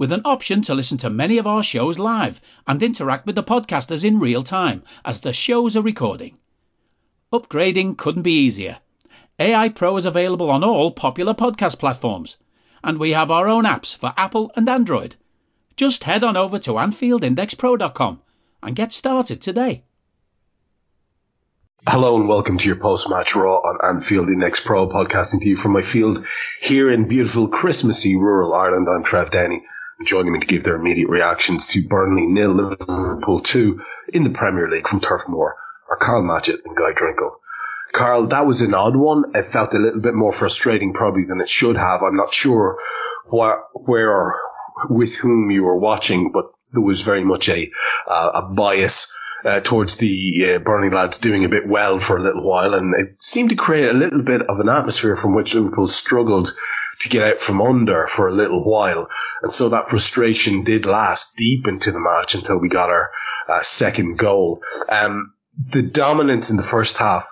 with an option to listen to many of our shows live and interact with the podcasters in real time as the shows are recording. Upgrading couldn't be easier. AI Pro is available on all popular podcast platforms, and we have our own apps for Apple and Android. Just head on over to AnfieldIndexPro.com and get started today. Hello and welcome to your post-match Raw on Anfield Index Pro, podcasting to you from my field here in beautiful Christmassy rural Ireland. I'm Trev Downey joining me to give their immediate reactions to Burnley nil, Liverpool two in the Premier League from Turf Moor are Karl Matchett and Guy Drinkel. Karl, that was an odd one. It felt a little bit more frustrating probably than it should have. I'm not sure where, where or with whom you were watching, but there was very much a, uh, a bias uh, towards the uh, Burnley lads doing a bit well for a little while, and it seemed to create a little bit of an atmosphere from which Liverpool struggled to get out from under for a little while. And so that frustration did last deep into the match until we got our uh, second goal. Um, the dominance in the first half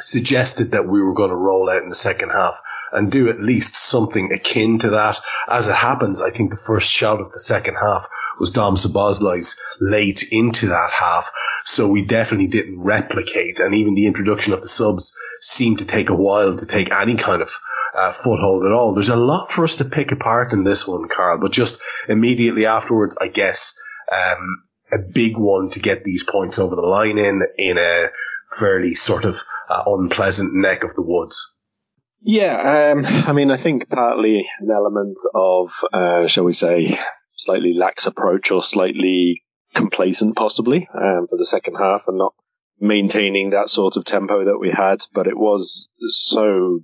suggested that we were going to roll out in the second half and do at least something akin to that. As it happens, I think the first shot of the second half was Dom Szoboszlai's late into that half. So we definitely didn't replicate. And even the introduction of the subs seemed to take a while to take any kind of uh, foothold at all. There's a lot for us to pick apart in this one, Karl, but just immediately afterwards, I guess, um, a big one to get these points over the line in, in a fairly sort of uh, unpleasant neck of the woods. Yeah, um, I mean, I think partly an element of, uh, shall we say, slightly lax approach or slightly complacent, possibly, um, for the second half and not maintaining that sort of tempo that we had. But it was so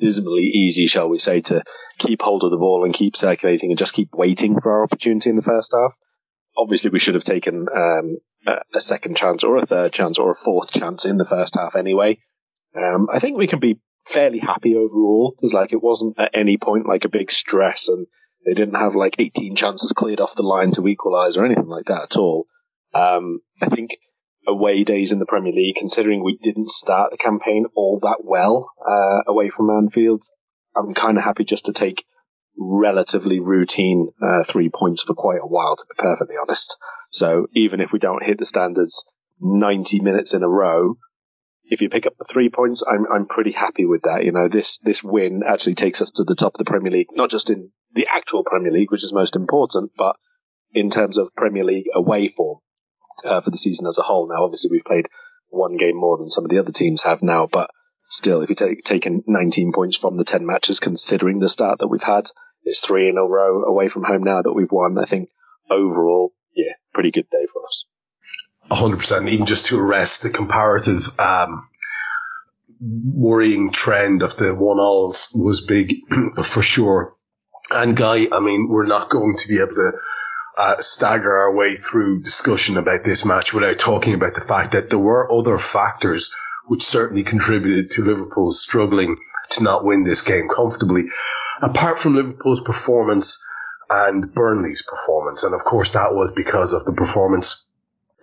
dismally easy, shall we say, to keep hold of the ball and keep circulating and just keep waiting for our opportunity in the first half. Obviously, we should have taken um, a second chance or a third chance or a fourth chance in the first half anyway. Um, I think we can be fairly happy overall because like it wasn't at any point like a big stress and they didn't have like 18 chances cleared off the line to equalise or anything like that at all. Um, I think away days in the Premier League, considering we didn't start the campaign all that well uh, away from Anfield, I'm kind of happy just to take relatively routine uh, three points for quite a while, to be perfectly honest. So even if we don't hit the standards 90 minutes in a row, if you pick up the three points, I'm I'm pretty happy with that. You know, this this win actually takes us to the top of the Premier League, not just in the actual Premier League, which is most important, but in terms of Premier League away form uh, for the season as a whole. Now, obviously, we've played one game more than some of the other teams have now, but still, if you take taken 19 points from the 10 matches, considering the start that we've had, it's three in a row away from home now that we've won. I think overall, yeah, pretty good day for us. 100%, even just to arrest the comparative um, worrying trend of the one alls was big for sure. And Guy, I mean, we're not going to be able to uh, stagger our way through discussion about this match without talking about the fact that there were other factors which certainly contributed to Liverpool struggling to not win this game comfortably. Apart from Liverpool's performance and Burnley's performance, and of course that was because of the performance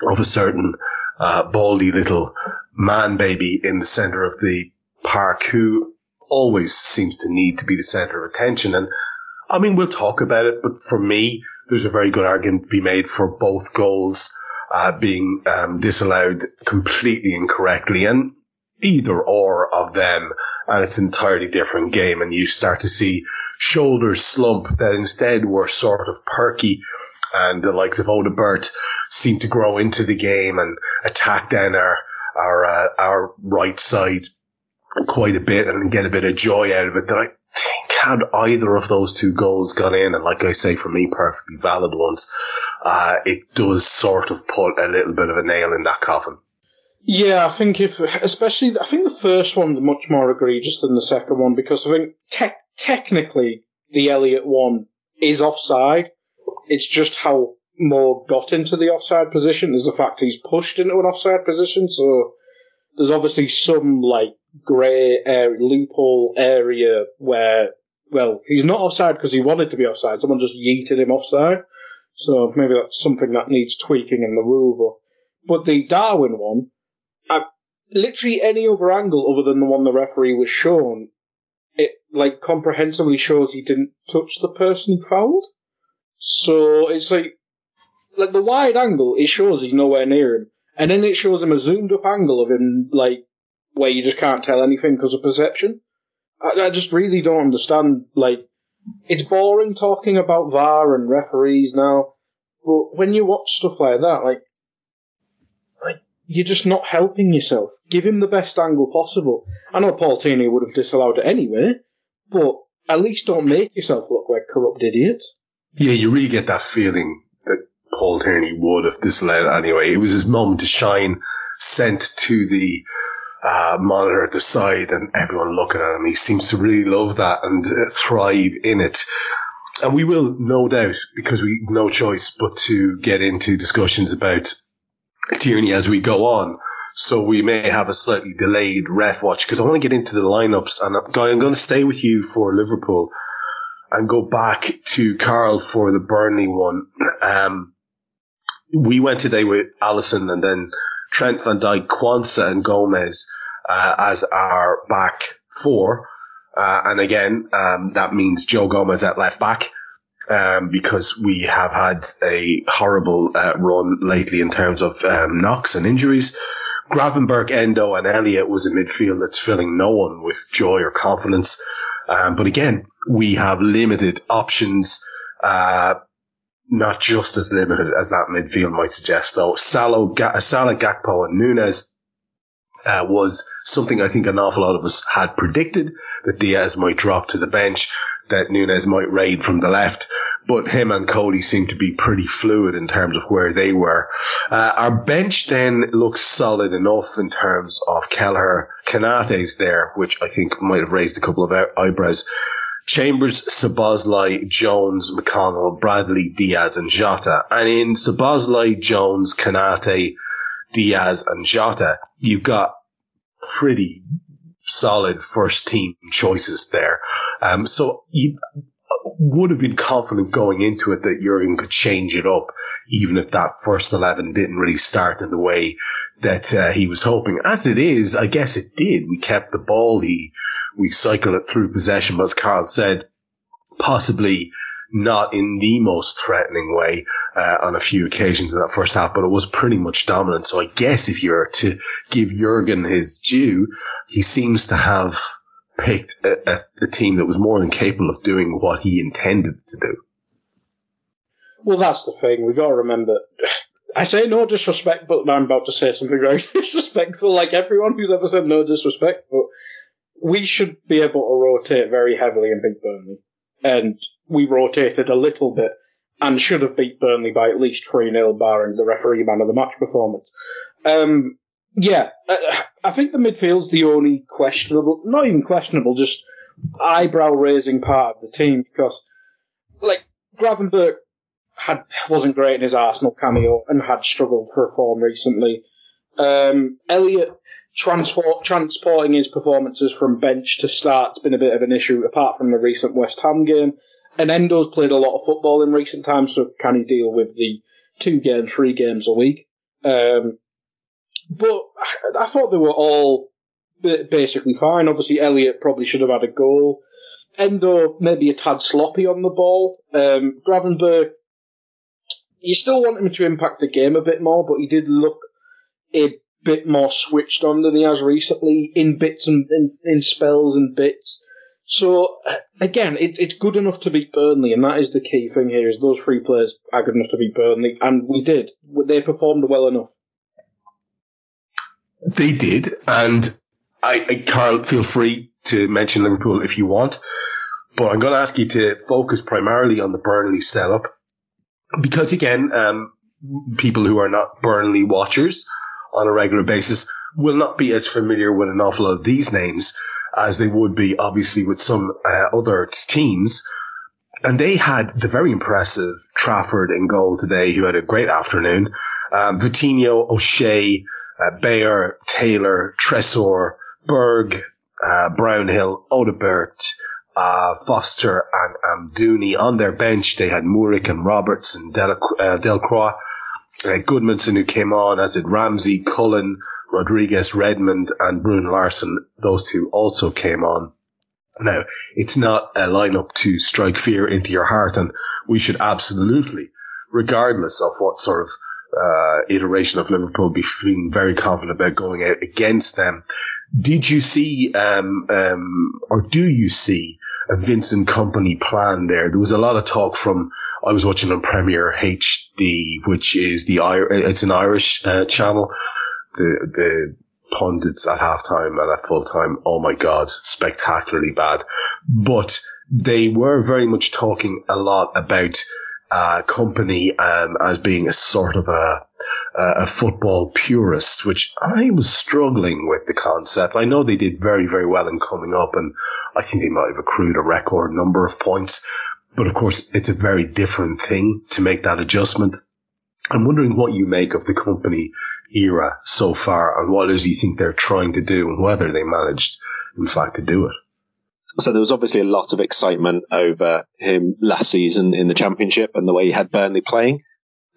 of a certain uh, baldy little man baby in the centre of the park who always seems to need to be the centre of attention. And I mean, we'll talk about it, but for me, there's a very good argument to be made for both goals uh, being um, disallowed completely incorrectly. And either or of them, and it's an entirely different game. And you start to see shoulders slump that instead were sort of perky and the likes of Odobert seem to grow into the game and attack down our our uh, our right side quite a bit and get a bit of joy out of it. That I think had either of those two goals gone in, and like I say, for me, perfectly valid ones, uh, it does sort of put a little bit of a nail in that coffin. Yeah, I think if, especially, I think the first one's much more egregious than the second one because I think te- technically the Elliott one is offside. It's just how Mo got into the offside position is the fact he's pushed into an offside position. So there's obviously some like grey area, loophole area where, well, he's not offside because he wanted to be offside. Someone just yeeted him offside. So maybe that's something that needs tweaking in the rule book. But the Darwin one, I, literally any other angle other than the one the referee was shown, it like comprehensively shows he didn't touch the person he fouled. So it's like, like the wide angle, it shows he's nowhere near him. And then it shows him a zoomed up angle of him, like, where you just can't tell anything because of perception. I, I just really don't understand, like, it's boring talking about VAR and referees now, but when you watch stuff like that, like, like you're just not helping yourself. Give him the best angle possible. I know Paul Tierney would have disallowed it anyway, but at least don't make yourself look like a corrupt idiots. Yeah, you really get that feeling that Paul Tierney would have disallowed it anyway. It was his moment to shine, sent to the uh, monitor at the side, and everyone looking at him. He seems to really love that and uh, thrive in it. And we will, no doubt, because we no choice but to get into discussions about Tierney as we go on. So we may have a slightly delayed ref watch because I want to get into the lineups. And I'm going to stay with you for Liverpool and go back to Karl for the Burnley one. Um, we went today with Alisson and then Trent van Dijk, Quansah and Gomez uh, as our back four. Uh, and again, um, that means Joe Gomez at left back. Um, because we have had a horrible uh, run lately in terms of um, knocks and injuries. Gravenberch, Endo, and Elliott was a midfield that's filling no one with joy or confidence. Um, but again, we have limited options. Uh, not just as limited as that midfield might suggest, though. Salah, Salah Gakpo, and Nunez uh, was something I think an awful lot of us had predicted that Diaz might drop to the bench, that Nunez might raid from the left, but him and Cody seem to be pretty fluid in terms of where they were. Uh, our bench then looks solid enough in terms of Kelleher. Konaté's there, which I think might have raised a couple of eyebrows. Chambers, Szoboszlai, Jones, McConnell, Bradley, Diaz, and Jota. And in Szoboszlai, Jones, Konaté, Diaz, and Jota, you've got pretty solid first team choices there. Um, so you would have been confident going into it that Jurgen could change it up, even if that first 11 didn't really start in the way that uh, he was hoping. As it is, I guess it did. We kept the ball. He, we cycled it through possession, but as Karl said, possibly not in the most threatening way uh, on a few occasions in that first half, but it was pretty much dominant. So I guess if you're to give Jurgen his due, he seems to have picked a, a, a, team that was more than capable of doing what he intended to do. Well, that's the thing. We've got to remember. I say no disrespect, but I'm about to say something very disrespectful, like everyone who's ever said no disrespect, but we should be able to rotate very heavily and beat Burnley. And we rotated a little bit and should have beat Burnley by at least 3 0, barring the referee man of the match performance. Um, yeah, uh, I think the midfield's the only questionable, not even questionable, just eyebrow raising part of the team because, like, Gravenberch had wasn't great in his Arsenal cameo and had struggled for a form recently. Um, Elliott transport, transporting his performances from bench to start has been a bit of an issue, apart from the recent West Ham game. And Endo's played a lot of football in recent times, so can he deal with the two games, three games a week? Um, but I thought they were all basically fine. Obviously, Elliott probably should have had a goal. Endo maybe a tad sloppy on the ball. Um, Gravenberch, you still want him to impact the game a bit more, but he did look a bit more switched on than he has recently in bits and in, in spells and bits. So again, it, it's good enough to beat Burnley, and that is the key thing here. Is those three players are good enough to beat Burnley, and we did. They performed well enough. They did, and I, I Karl, feel free to mention Liverpool if you want, but I'm going to ask you to focus primarily on the Burnley setup because again, um, people who are not Burnley watchers on a regular basis will not be as familiar with an awful lot of these names as they would be obviously with some uh, other teams. And they had the very impressive Trafford in goal today, who had a great afternoon. Um, Vitinho, O'Shea, uh, Beyer, Taylor, Trésor, Berge, uh, Brownhill, Odobert, uh, Foster and Amdouni on their bench. They had Muric and Roberts and Del- uh, Delcroix. Uh, Gudmundsson who came on, as did Ramsey, Cullen, Rodriguez, Redmond, and Bruun Larsen. Those two also came on. Now, it's not a lineup to strike fear into your heart, and we should absolutely, regardless of what sort of uh, iteration of Liverpool, be feeling very confident about going out against them. Did you see, um, um, or do you see a Vincent Kompany plan there? There was a lot of talk from, I was watching on Premier HD, which is the, it's an Irish uh, channel. The, the pundits at halftime and at full time, oh my God, spectacularly bad. But they were very much talking a lot about uh, Kompany um, as being a sort of a, a football purist, which I was struggling with the concept. I know they did very, very well in coming up, and I think they might have accrued a record number of points. But of course, it's a very different thing to make that adjustment. I'm wondering what you make of the Kompany era so far and what it is you think they're trying to do and whether they managed, in fact, to do it. So there was obviously a lot of excitement over him last season in the championship and the way he had Burnley playing.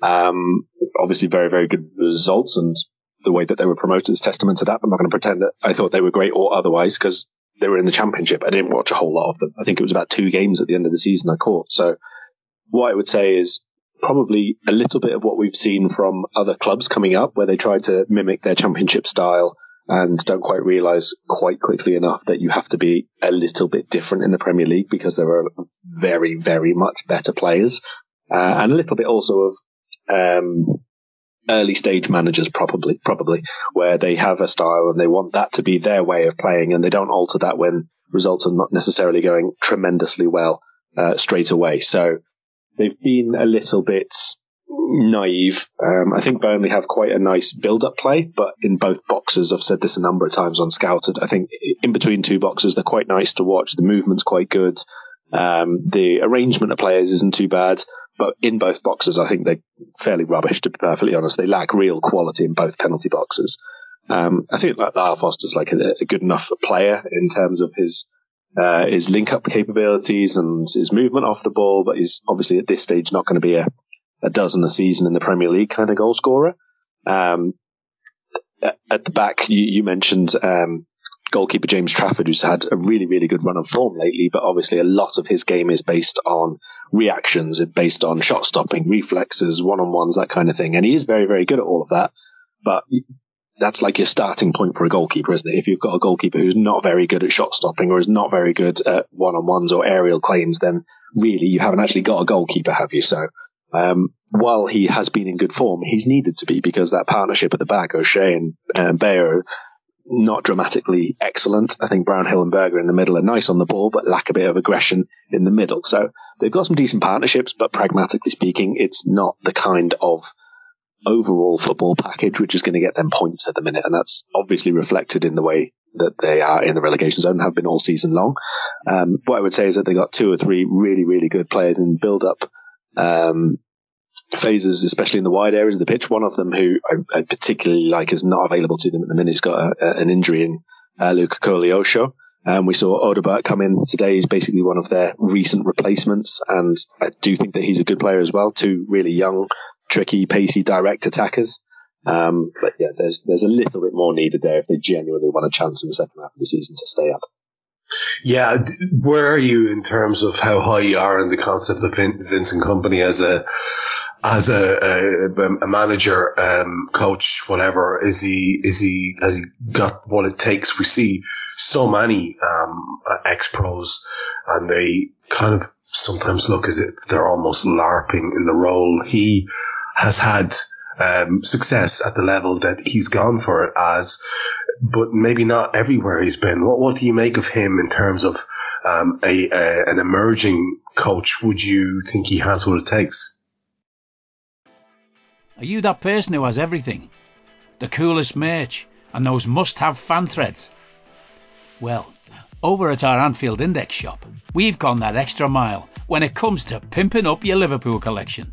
Um, obviously very, very good results and the way that they were promoted is testament to that. I'm not going to pretend that I thought they were great or otherwise because they were in the championship. I didn't watch a whole lot of them. I think it was about two games at the end of the season I caught. So what I would say is probably a little bit of what we've seen from other clubs coming up where they try to mimic their championship style and don't quite realize quite quickly enough that you have to be a little bit different in the Premier League because there are very, very much better players, uh, and a little bit also of, um, early stage managers probably, probably where they have a style and they want that to be their way of playing and they don't alter that when results are not necessarily going tremendously well, uh, straight away. So they've been a little bit, naive. Um, I think Burnley have quite a nice build-up play, but in both boxes, I've said this a number of times on Scouted. I think in between two boxes, they're quite nice to watch. The movement's quite good. Um, the arrangement of players isn't too bad, but in both boxes, I think they're fairly rubbish. To be perfectly honest, they lack real quality in both penalty boxes. Um, I think that Lyle Foster's like a, a good enough player in terms of his uh, his link up capabilities and his movement off the ball, but he's obviously at this stage not going to be a, a dozen a season in the Premier League kind of goal scorer. Um, at the back, you, you mentioned um, goalkeeper James Trafford, who's had a really, really good run of form lately, but obviously a lot of his game is based on reactions, based on shot stopping, reflexes, one on ones, that kind of thing. And he is very, very good at all of that. But that's like your starting point for a goalkeeper, isn't it? If you've got a goalkeeper who's not very good at shot stopping or is not very good at one on ones or aerial claims, then really you haven't actually got a goalkeeper, have you? So um, while he has been in good form, he's needed to be because that partnership at the back, O'Shea and uh, Beyer, not dramatically excellent. I think Brownhill and Berge in the middle are nice on the ball, but lack a bit of aggression in the middle. So they've got some decent partnerships, but pragmatically speaking, it's not the kind of overall football package which is going to get them points at the minute. And that's obviously reflected in the way that they are in the relegation zone, have been all season long. Um, what I would say is that they got two or three really, really good players in build up um, phases, especially in the wide areas of the pitch. One of them who I, I particularly like is not available to them at the minute. He's got a, a, an injury in uh, Luca Koleosho. Um, we saw Odobert come in today. He's basically one of their recent replacements, and I do think that he's a good player as well. Two really young, tricky, pacey, direct attackers. Um, but yeah, there's there's a little bit more needed there if they genuinely want a chance in the second half of the season to stay up. Yeah, where are you in terms of how high you are in the concept of Vincent Kompany as a as a, a, a manager, um, coach, whatever? Is he is he has he got what it takes? We see so many um, ex pros, and they kind of sometimes look as if they're almost larping in the role. He has had um, success at the level that he's gone for as, but maybe not everywhere he's been. What what do you make of him in terms of um, a, a an emerging coach? Would you think he has what it takes? Are you that person who has everything? The coolest merch and those must-have fan threads? Well, over at our Anfield Index shop, we've gone that extra mile when it comes to pimping up your Liverpool collection.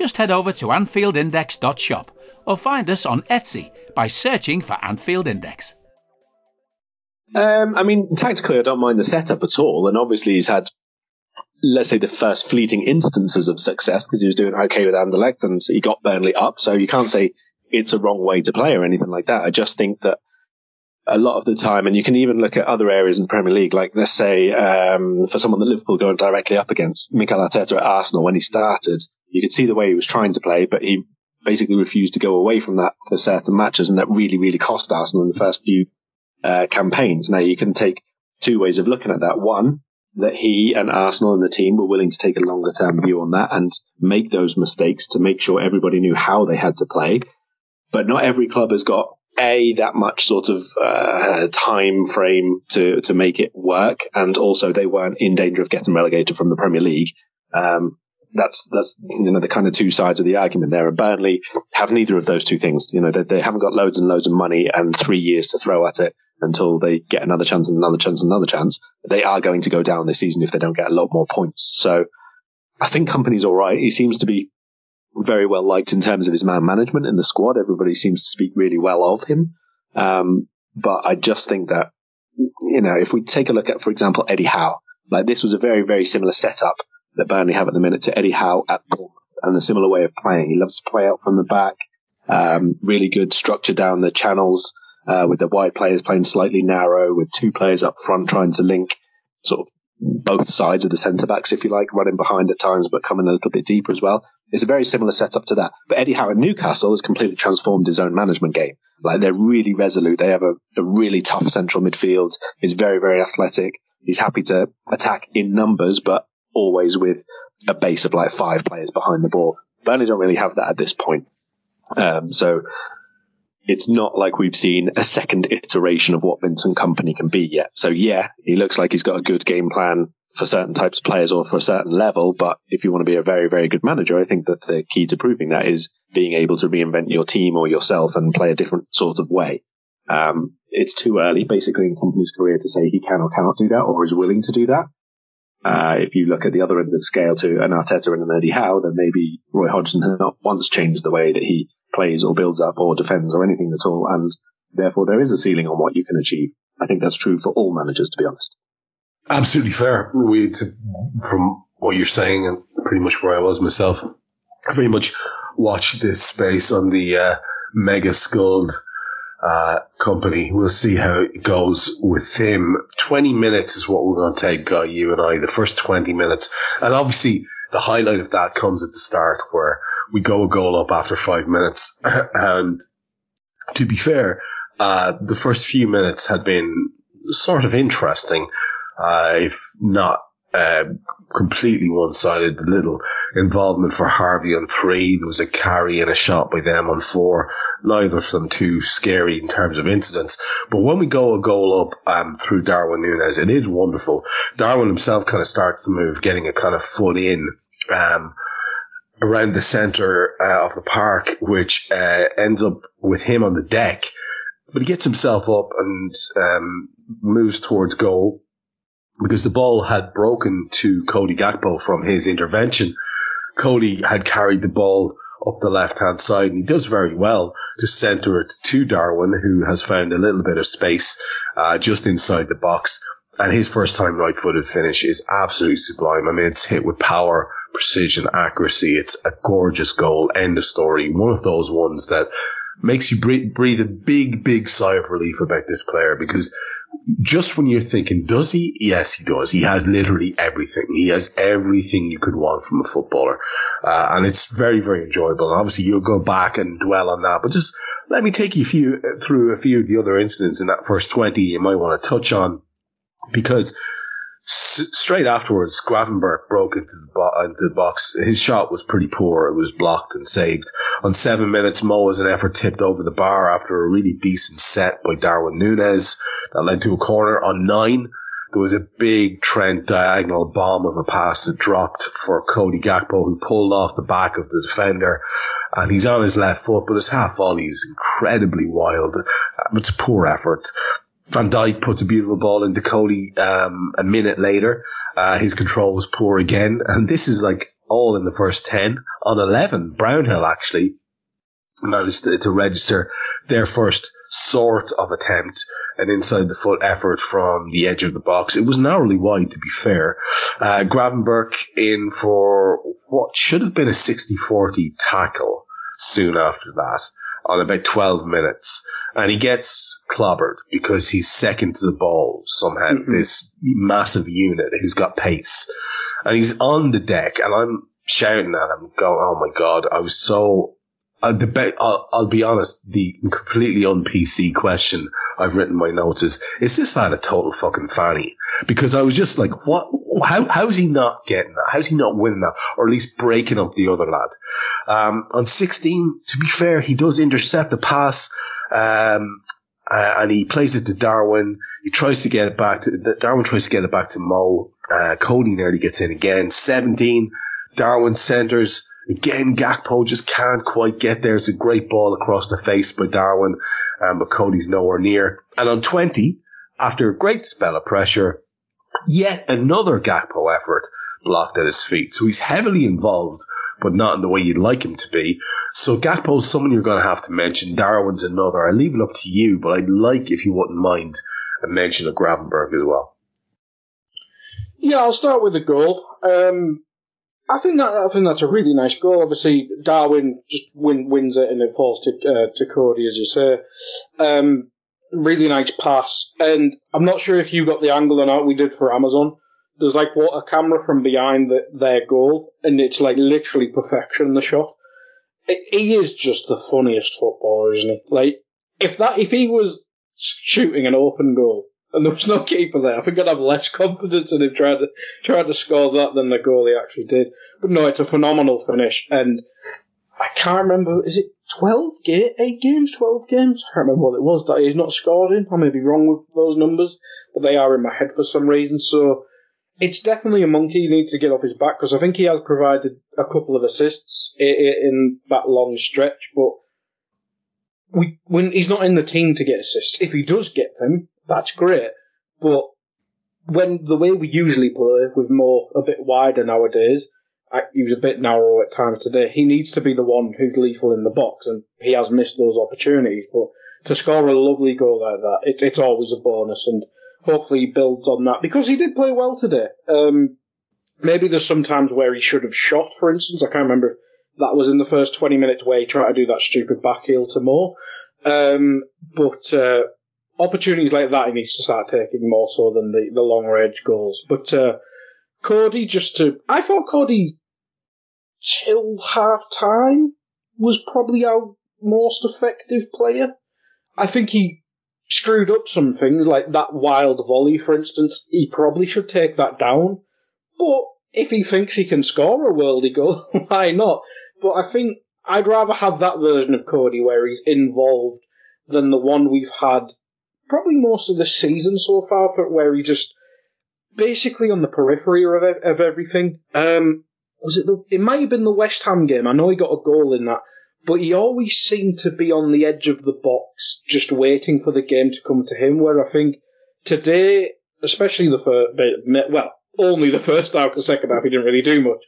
just head over to AnfieldIndex.shop or find us on Etsy by searching for Anfield Index. Um, I mean, tactically, I don't mind the setup at all. And obviously, he's had, let's say, the first fleeting instances of success because he was doing okay with Anderlecht and he got Burnley up. So you can't say it's a wrong way to play or anything like that. I just think that a lot of the time, and you can even look at other areas in the Premier League, like let's say um, for someone that Liverpool going directly up against, Mikel Arteta at Arsenal when he started, you could see the way he was trying to play, but he basically refused to go away from that for certain matches, and that really, really cost Arsenal in the first few uh, campaigns. Now you can take two ways of looking at that. One, that he and Arsenal and the team were willing to take a longer term view on that and make those mistakes to make sure everybody knew how they had to play. But not every club has got a that much sort of uh, time frame to to make it work, and also they weren't in danger of getting relegated from the Premier League. Um, that's that's you know the kind of two sides of the argument there. And Burnley have neither of those two things. You know they, they haven't got loads and loads of money and three years to throw at it until they get another chance and another chance and another chance. They are going to go down this season if they don't get a lot more points. So I think Kompany's all right. He seems to be very well liked in terms of his man management in the squad. Everybody seems to speak really well of him. Um, but I just think that, you know, if we take a look at, for example, Eddie Howe, like this was a very, very similar setup that Burnley have at the minute to Eddie Howe at Bournemouth and a similar way of playing. He loves to play out from the back, um, really good structure down the channels, uh, with the wide players playing slightly narrow, with two players up front trying to link sort of both sides of the centre backs, if you like, running behind at times, but coming a little bit deeper as well. It's a very similar setup to that. But Eddie Howe at Newcastle has completely transformed his own management game. Like they're really resolute. They have a, a really tough central midfield. He's very, very athletic. He's happy to attack in numbers, but always with a base of like five players behind the ball. Burnley don't really have that at this point. Um, so it's not like we've seen a second iteration of what Vincent Kompany can be yet. So yeah, he looks like he's got a good game plan for certain types of players or for a certain level. But if you want to be a very, very good manager, I think that the key to proving that is being able to reinvent your team or yourself and play a different sort of way. Um, it's too early, basically, in Kompany's career to say he can or cannot do that or is willing to do that. Uh, if you look at the other end of the scale to an Arteta and an Eddie Howe, then maybe Roy Hodgson has not once changed the way that he plays or builds up or defends or anything at all. And therefore there is a ceiling on what you can achieve. I think that's true for all managers, to be honest. Absolutely fair. We, from what you're saying and pretty much where I was myself, I very much watched this space on the, uh, mega skulled, uh, Kompany. We'll see how it goes with him. 20 minutes is what we're going to take, Guy, you and I, the first 20 minutes. And obviously, the highlight of that comes at the start where we go a goal up after five minutes. and to be fair, uh, the first few minutes had been sort of interesting, uh, if not completely one-sided. Little involvement for Harvey on three. There was a carry and a shot by them on four. Neither of them too scary in terms of incidents. But when we go a goal up um, through Darwin Nunez, it is wonderful. Darwin himself kind of starts the move, getting a kind of foot in. Um, around the center uh, of the park, which uh, ends up with him on the deck. But he gets himself up and um, moves towards goal because the ball had broken to Cody Gakpo from his intervention. Cody had carried the ball up the left hand side and he does very well to center it to Darwin, who has found a little bit of space uh, just inside the box. and his first time right footed finish is absolutely sublime. I mean, it's hit with power, precision, accuracy. It's a gorgeous goal. End of story. One of those ones that makes you breathe, a big, big sigh of relief about this player because just when you're thinking, does he? Yes, he does. He has literally everything. He has everything you could want from a footballer. Uh, and it's very, very enjoyable. And obviously you'll go back and dwell on that, but just let me take you few, through a few of the other incidents in that first 20 you might want to touch on because straight afterwards, Gravenberch broke into the, bo- into the box. His shot was pretty poor. It was blocked and saved. On seven minutes, Mo was an effort tipped over the bar after a really decent set by Darwin Nunez that led to a corner. On nine, there was a big Trent diagonal bomb of a pass that dropped for Cody Gakpo, who pulled off the back of the defender, and he's on his left foot, but his half volley is incredibly wild. It's a poor effort. Van Dijk puts a beautiful ball into Cody um, a minute later. Uh, his control was poor again, and this is like all in the first ten. On eleven, Brownhill actually managed to, to register their first sort of attempt, an inside the foot effort from the edge of the box. It was narrowly wide, to be fair. Uh, Gravenberch in for what should have been a 60-40 tackle soon after that on about 12 minutes. And he gets clobbered because he's second to the ball somehow, Mhm. this massive unit who's got pace. And he's on the deck and I'm shouting at him, going, oh my God, I was so, uh, the be- I'll, I'll be honest, the completely un-PC question I've written my notes is, is this lad a total fucking fanny? Because I was just like, what, how, how's he not getting that? How's he not winning that? Or at least breaking up the other lad? Um, on 16, to be fair, he does intercept the pass, um, uh, and he plays it to Darwin. He tries to get it back to, Darwin tries to get it back to Mo. Uh, Cody nearly gets in again. 17, Darwin centers. Again, Gakpo just can't quite get there. It's a great ball across the face by Darwin, um, but Cody's nowhere near. And on 20, after a great spell of pressure, yet another Gakpo effort blocked at his feet. So he's heavily involved, but not in the way you'd like him to be. So Gakpo's someone you're going to have to mention. Darwin's another. I leave it up to you, but I'd like, if you wouldn't mind, a mention of Gravenberch as well. Yeah, I'll start with the goal. Um, I think that I think that's a really nice goal. Obviously, Darwin just win, wins it and it falls to uh, to Cody, as you say. Um, really nice pass, and I'm not sure if you got the angle or not. We did for Amazon. There's like what a camera from behind the, their goal, and it's like literally perfection. The shot. He is just the funniest footballer, isn't he? Like if that if he was shooting an open goal and there was no keeper there, I think I'd have less confidence in him trying to trying to score that than the goal he actually did. But no, it's a phenomenal finish, and I can't remember. Is it twelve ga- eight games, twelve games? I can't remember what it was that he's not scored in. I may be wrong with those numbers, but they are in my head for some reason. So it's definitely a monkey you need to get off his back because I think he has provided a couple of assists in that long stretch, but. We, when he's not in the team to get assists, if he does get them, that's great. But when the way we usually play, with more a bit wider nowadays, I, he was a bit narrow at times today. He needs to be the one who's lethal in the box, and he has missed those opportunities. But to score a lovely goal like that, it, it's always a bonus, and hopefully he builds on that because he did play well today. Um, maybe there's some times where he should have shot, for instance. I can't remember if that was in the first 20 minutes where he tried to do that stupid back heel to Mo. Um, but uh, opportunities like that he needs to start taking more so than the, the long range goals. But uh, Cody, just to. I thought Cody, till half time, was probably our most effective player. I think he screwed up some things, like that wild volley, for instance. He probably should take that down. But if he thinks he can score a worldy goal, why not? But I think I'd rather have that version of Cody where he's involved than the one we've had probably most of the season so far, for where he just basically on the periphery of, of everything. Um, was it the? It might have been the West Ham game. I know he got a goal in that, but he always seemed to be on the edge of the box, just waiting for the game to come to him. Where I think today, especially the first, well, only the first half, the second half, he didn't really do much.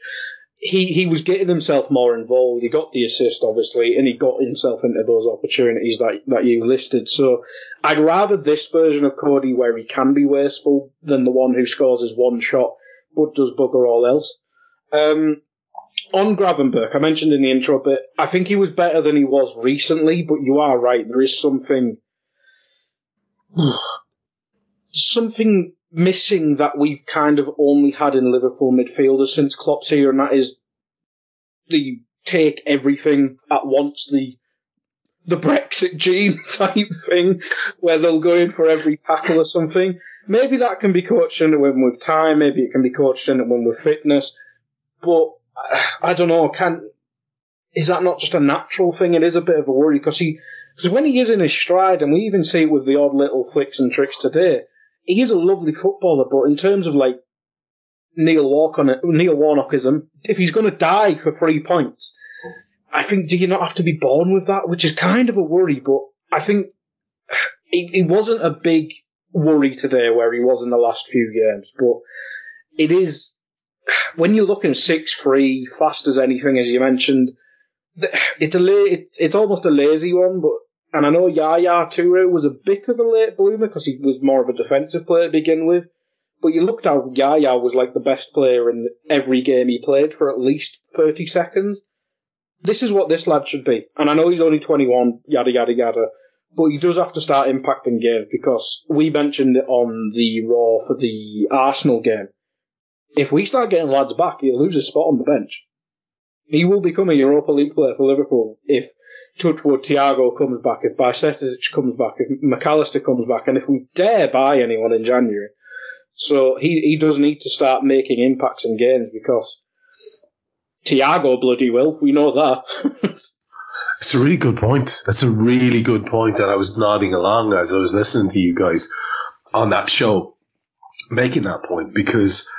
He he was getting himself more involved. He got the assist, obviously, and he got himself into those opportunities that that you listed. So I'd rather this version of Cody where he can be wasteful than the one who scores his one shot but does bugger all else. Um, on Gravenberch, I mentioned in the intro a bit, I think he was better than he was recently, but you are right. There is something, something missing that we've kind of only had in Liverpool midfielders since Klopp's here, and that is the take everything at once, the the Brexit gene type thing, where they'll go in for every tackle or something. Maybe that can be coached into him with time. Maybe it can be coached into him with fitness. But uh, I don't know. Can is that not just a natural thing? It is a bit of a worry because he because when he is in his stride, and we even see it with the odd little flicks and tricks today, he is a lovely footballer. But in terms of like Neil Warnock, Neil Warnockism, if he's going to die for three points, I think do you not have to be born with that? Which is kind of a worry. But I think it, he wasn't a big worry today where he was in the last few games. But it is when you're looking six three, fast as anything, as you mentioned, it's a la- it's almost a lazy one. But and I know Yaya Toure was a bit of a late bloomer because he was more of a defensive player to begin with. But you looked how Yaya was like the best player in every game he played for at least 30 seconds. This is what this lad should be. And I know he's only 21, yada, yada, yada. But he does have to start impacting games because we mentioned it on the Raw for the Arsenal game. If we start getting lads back, he'll lose his spot on the bench. He will become a Europa League player for Liverpool if Touchwood Thiago comes back, if Bajcetic comes back, if McAllister comes back, and if we dare buy anyone in January. So he, he does need to start making impacts in games because Thiago bloody will. We know that. It's a really good point. That's a really good point that I was nodding along as I was listening to you guys on that show, making that point because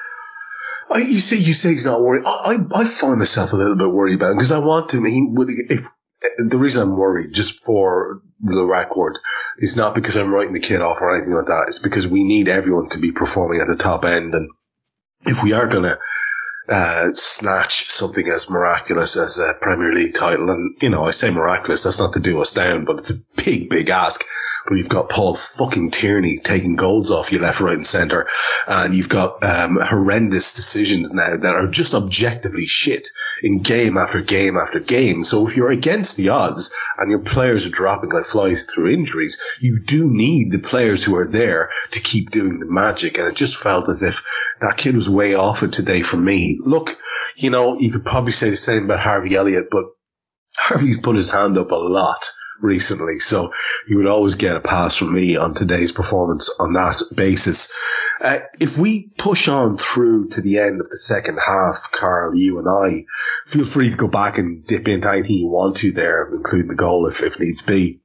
I, you say you say he's not worried. I, I, I find myself a little bit worried about him because I want him. He if the reason I'm worried, just for the record, is not because I'm writing the kid off or anything like that. It's because we need everyone to be performing at the top end, and if we are to uh, snatch something as miraculous as a Premier League title. And, you know, I say miraculous, that's not to do us down, but it's a big, big ask. But you've got Paul fucking Tierney taking goals off you left, right, and centre. And you've got um, horrendous decisions now that are just objectively shit in game after game after game. So if you're against the odds and your players are dropping like flies through injuries, you do need the players who are there to keep doing the magic. And it just felt as if that kid was way off it today for me look, you know, you could probably say the same about Harvey Elliott, but Harvey's put his hand up a lot recently, so he would always get a pass from me on today's performance on that basis. Uh, if we push on through to the end of the second half, Karl, you and I, feel free to go back and dip into anything you want to there, including the goal if, if needs be.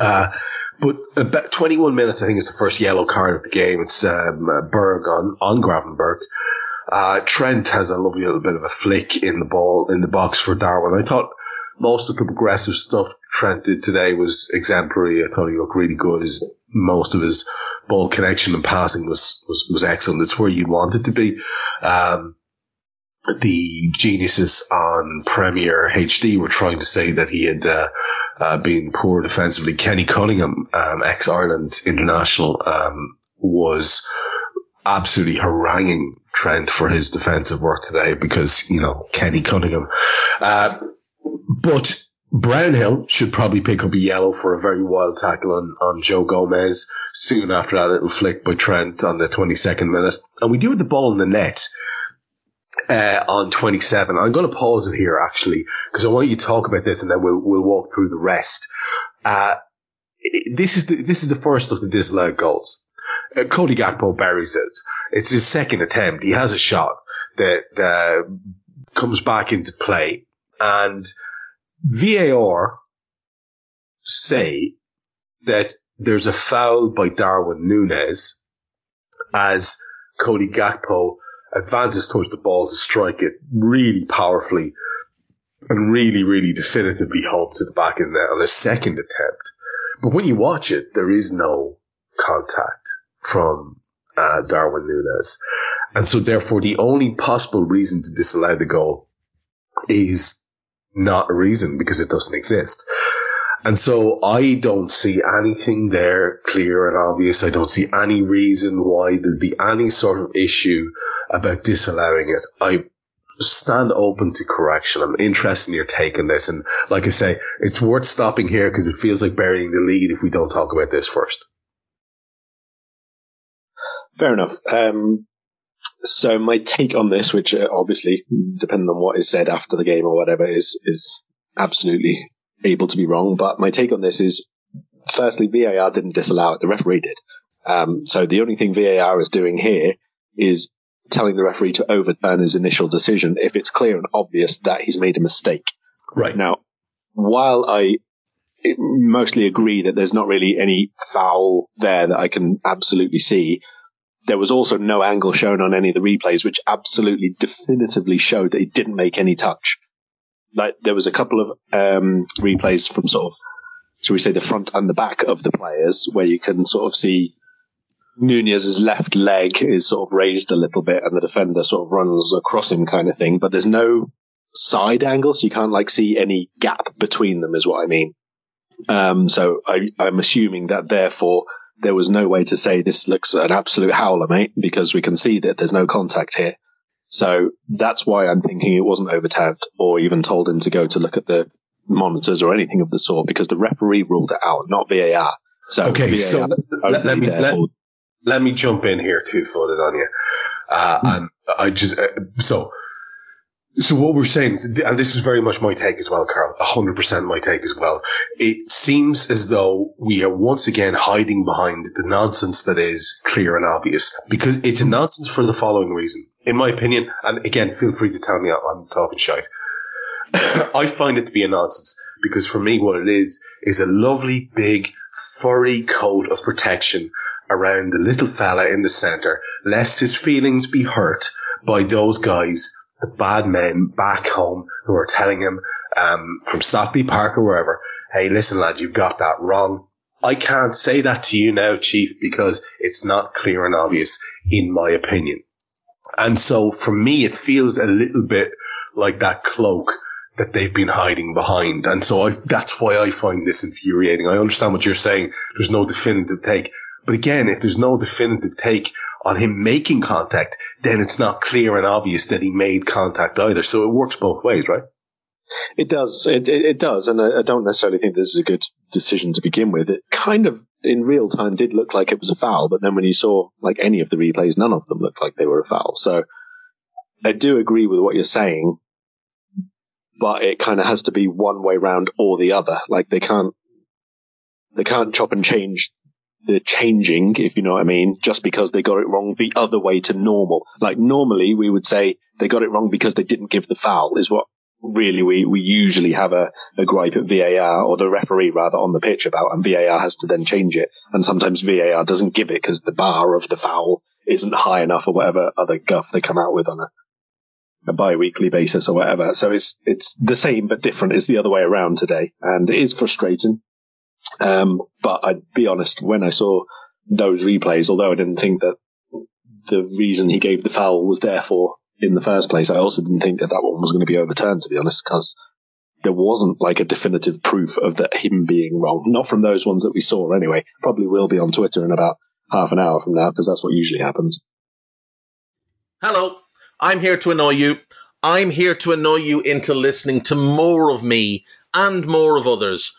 Uh, but about 21 minutes, I think, is the first yellow card of the game. It's um, Berge on, on Gravenberch. Uh, Trent has a lovely little bit of a flick in the ball in the box for Darwin. I thought most of the progressive stuff Trent did today was exemplary. I thought he looked really good. His most of his ball connection and passing was was, was excellent. It's where you'd want it to be. Um, the geniuses on Premier HD were trying to say that he had uh, uh, been poor defensively. Kenny Cunningham, um, ex Ireland international, um, was absolutely haranguing Trent for his defensive work today because, you know, Kenny Cunningham. Uh, but Brownhill should probably pick up a yellow for a very wild tackle on, on Joe Gomez soon after that little flick by Trent on the 22nd minute. And we do have the ball in the net. Uh, on 27. I'm going to pause it here actually because I want you to talk about this and then we'll we'll walk through the rest. Uh, this is the this is the first of the disallowed goals. Uh, Cody Gakpo buries it. It's his second attempt. He has a shot that uh, comes back into play, and VAR say that there's a foul by Darwin Nunez as Cody Gakpo advances towards the ball to strike it really powerfully and really, really definitively home to the back in the net on a second attempt. But when you watch it, there is no contact from uh, Darwin Nunez. And so therefore the only possible reason to disallow the goal is not a reason because it doesn't exist. And so I don't see anything there clear and obvious. I don't see any reason why there'd be any sort of issue about disallowing it. I stand open to correction. I'm interested in your take on this. And like I say, it's worth stopping here because it feels like burying the lead if we don't talk about this first. Fair enough. Um, so my take on this, which uh, obviously, depending on what is said after the game or whatever, is is absolutely able to be wrong. But my take on this is, firstly, VAR didn't disallow it; the referee did. Um, so the only thing VAR is doing here is telling the referee to overturn his initial decision if it's clear and obvious that he's made a mistake. Right now, while I mostly agree that there's not really any foul there that I can absolutely see there was also no angle shown on any of the replays, which absolutely definitively showed that he didn't make any touch. Like there was a couple of um, replays from sort of, so we say the front and the back of the players, where you can sort of see Nunez's left leg is sort of raised a little bit, and the defender sort of runs across him, kind of thing. But there's no side angle, so you can't like see any gap between them, is what I mean. Um, so I, I'm assuming that therefore there was no way to say this looks an absolute howler, mate, because we can see that there's no contact here. So that's why I'm thinking it wasn't overturned or even told him to go to look at the monitors or anything of the sort because the referee ruled it out, not VAR. So okay, VAR so let, let me let, let, me jump in here two footed on you, uh, mm. and I just uh, so so what we're saying, and this is very much my take as well, Karl, 100% my take as well. It seems as though we are once again hiding behind the nonsense that is clear and obvious because it's a nonsense for the following reason. In my opinion, and again, feel free to tell me I'm talking shite. I find it to be a nonsense because for me, what it is, is a lovely big furry coat of protection around the little fella in the center, lest his feelings be hurt by those guys the bad men back home who are telling him um, from Stockley Park or wherever, hey, listen, lad, you've got that wrong. I can't say that to you now, Chief, because it's not clear and obvious, in my opinion. And so for me, it feels a little bit like that cloak that they've been hiding behind. And so I, that's why I find this infuriating. I understand what you're saying. There's no definitive take. But again, if there's no definitive take on him making contact, then it's not clear and obvious that he made contact either. So it works both ways, right? It does. It, it, it does. And I, I, don't necessarily think this is a good decision to begin with. It kind of, in real time, did look like it was a foul. But then when you saw like any of the replays, none of them looked like they were a foul. So I do agree with what you're saying, but it kind of has to be one way round or the other. Like they can't, they can't chop and change the changing, if you know what I mean, just because they got it wrong the other way to normal. Like normally we would say they got it wrong because they didn't give the foul is what really we, we usually have a, a gripe at VAR or the referee rather on the pitch about and VAR has to then change it. And sometimes VAR doesn't give it because the bar of the foul isn't high enough or whatever other guff they come out with on a, a bi-weekly basis or whatever. So it's, it's the same but different. It's the other way around today and it is frustrating. Um, but I'd be honest, when I saw those replays, although I didn't think that the reason he gave the foul was there for in the first place, I also didn't think that that one was going to be overturned, to be honest, because there wasn't like a definitive proof of that him being wrong. Not from those ones that we saw anyway. Probably will be on Twitter in about half an hour from now, because that's what usually happens. Hello. I'm here to annoy you. I'm here to annoy you into listening to more of me and more of others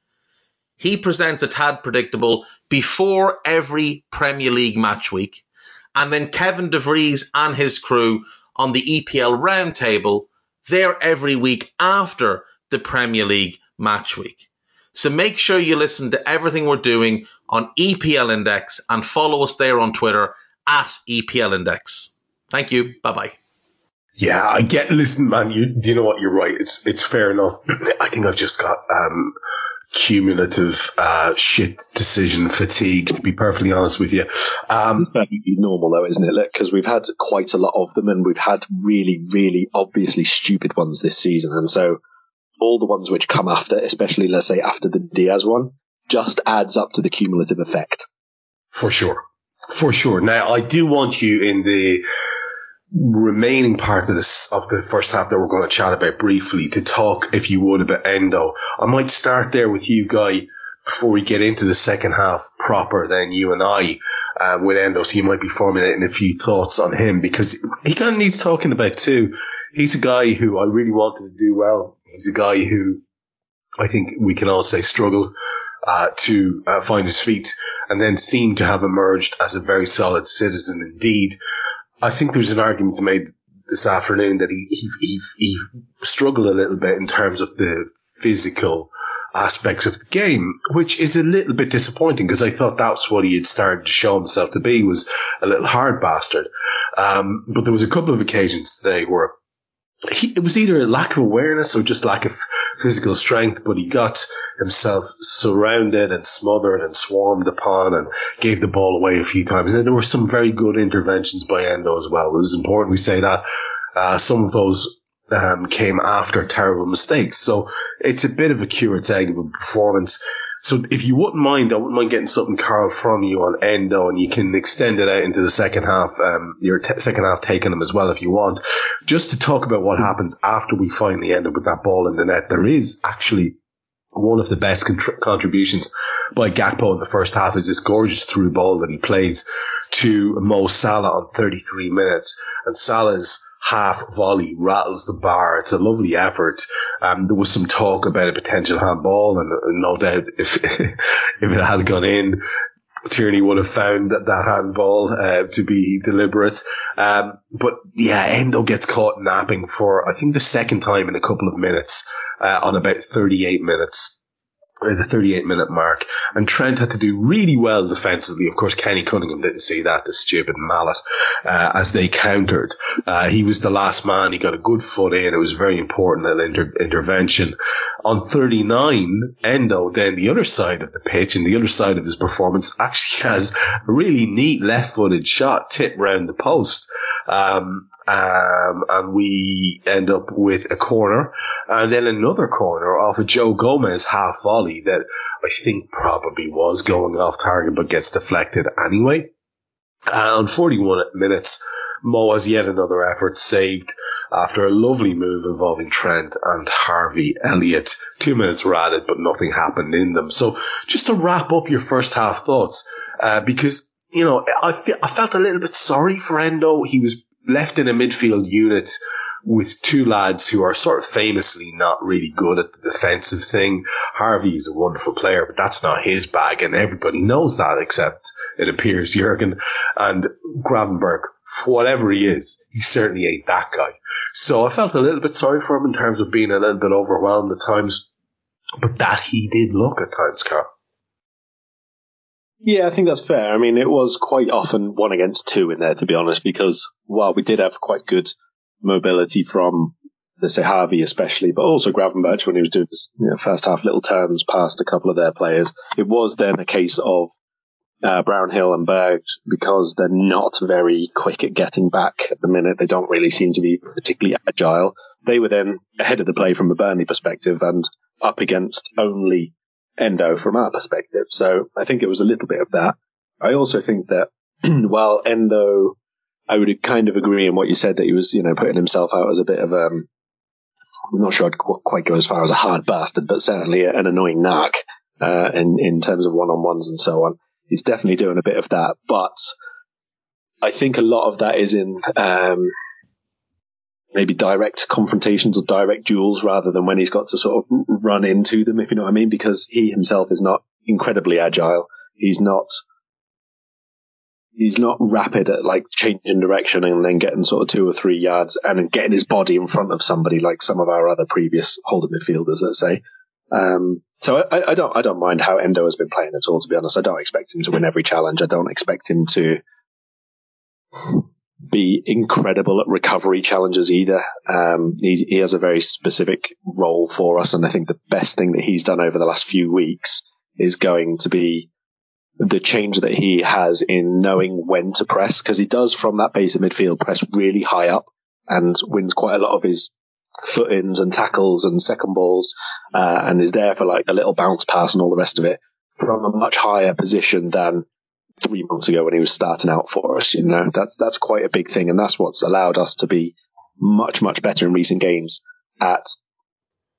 He presents a tad predictable before every Premier League match week. And then Kevin DeVries and his crew on the EPL roundtable, they're every week after the Premier League match week. So make sure you listen to everything we're doing on EPL Index and follow us there on Twitter at EPL Index. Thank you. Bye bye. Yeah, I get. Listen, man, you do you know what? You're right. It's it's fair enough. I think I've just got um, cumulative uh, shit decision fatigue. To be perfectly honest with you, um, perfectly normal though, isn't it? Because we've had quite a lot of them, and we've had really, really obviously stupid ones this season, and so all the ones which come after, especially let's say after the Diaz one, just adds up to the cumulative effect. For sure, for sure. Now I do want you in the remaining part of this of the first half that we're going to chat about briefly to talk, if you would, about Endo. I might start there with you, Guy, before we get into the second half proper. Then you and I uh, with Endo, so you might be formulating a few thoughts on him because he kind of needs talking about too. He's a guy who I really wanted to do well. He's a guy who I think we can all say struggled uh, to uh, find his feet and then seemed to have emerged as a very solid citizen indeed. I think there's an argument made this afternoon that he, he, he, he struggled a little bit in terms of the physical aspects of the game, which is a little bit disappointing because I thought that's what he had started to show himself to be was a little hard bastard. Um, but there was a couple of occasions today where he, it was either a lack of awareness or just lack of physical strength, but he got himself surrounded and smothered and swarmed upon and gave the ball away a few times. And there were some very good interventions by Endo as well. It was important we say that. Uh, some of those um, came after terrible mistakes. So it's a bit of a curate's egg of a performance. So if you wouldn't mind, I wouldn't mind getting something, Karl, from you on Endo, and you can extend it out into the second half, um, your t- second half taking them as well if you want, just to talk about what happens after we finally end up with that ball in the net. There is actually one of the best contributions by Gakpo in the first half is this gorgeous through ball that he plays to Mo Salah on 33 minutes, and Salah's half volley rattles the bar. It's a lovely effort. Um, there was some talk about a potential handball, and, and no doubt if if it had gone in, Tierney would have found that, that handball uh, to be deliberate. Um, but yeah, Endo gets caught napping for I think the second time in a couple of minutes uh, on about 38 minutes the 38 minute mark. And Trent had to do really well defensively. Of course, Kenny Cunningham didn't see that, the stupid mallet, uh, as they countered. Uh, he was the last man. He got a good foot in. It was very important that inter- intervention. On 39, Endo, then the other side of the pitch and the other side of his performance actually has a really neat left footed shot tip round the post. Um, um, and we end up with a corner and then another corner off a Joe Gomez half volley that I think probably was going off target but gets deflected anyway. And 41 minutes, Mo has yet another effort saved after a lovely move involving Trent and Harvey Elliott. Two minutes were added, but nothing happened in them. So just to wrap up your first half thoughts, uh, because, you know, I, fe- I felt a little bit sorry for Endo. He was left in a midfield unit with two lads who are sort of famously not really good at the defensive thing. Harvey is a wonderful player, but that's not his bag, and everybody knows that except it appears Jurgen and Gravenberch. For whatever he is, he certainly ain't that guy. So I felt a little bit sorry for him in terms of being a little bit overwhelmed at times, but that he did look at times, Karl. Yeah, I think that's fair. I mean, it was quite often one against two in there, to be honest, because while we did have quite good mobility from, say, Harvey especially, but also Gravenberch when he was doing his you know, first half little turns past a couple of their players, it was then a case of uh, Brownhill and Berge because they're not very quick at getting back at the minute. They don't really seem to be particularly agile. They were then ahead of the play from a Burnley perspective and up against only Endo from our perspective. So I think it was a little bit of that. I also think that while Endo, I would kind of agree in what you said that he was, you know, putting himself out as a bit of um, I'm not sure I'd quite go as far as a hard bastard, but certainly an annoying narc uh, in in terms of one on ones and so on. He's definitely doing a bit of that, but I think a lot of that is in um, maybe direct confrontations or direct duels rather than when he's got to sort of run into them, if you know what I mean, because he himself is not incredibly agile. He's not, he's not rapid at like changing direction and then getting sort of two or three yards and getting his body in front of somebody like some of our other previous holding midfielders, let's say. Um, so I, I, don't, I don't mind how Endo has been playing at all, to be honest. I don't expect him to win every challenge. I don't expect him to be incredible at recovery challenges either. Um, he, he has a very specific role for us, and I think the best thing that he's done over the last few weeks is going to be the change that he has in knowing when to press, because he does from that base of midfield press really high up and wins quite a lot of his foot-ins and tackles and second balls, uh, and is there for like a little bounce pass and all the rest of it from a much higher position than three months ago when he was starting out for us. You know, that's, that's quite a big thing. And that's what's allowed us to be much, much better in recent games at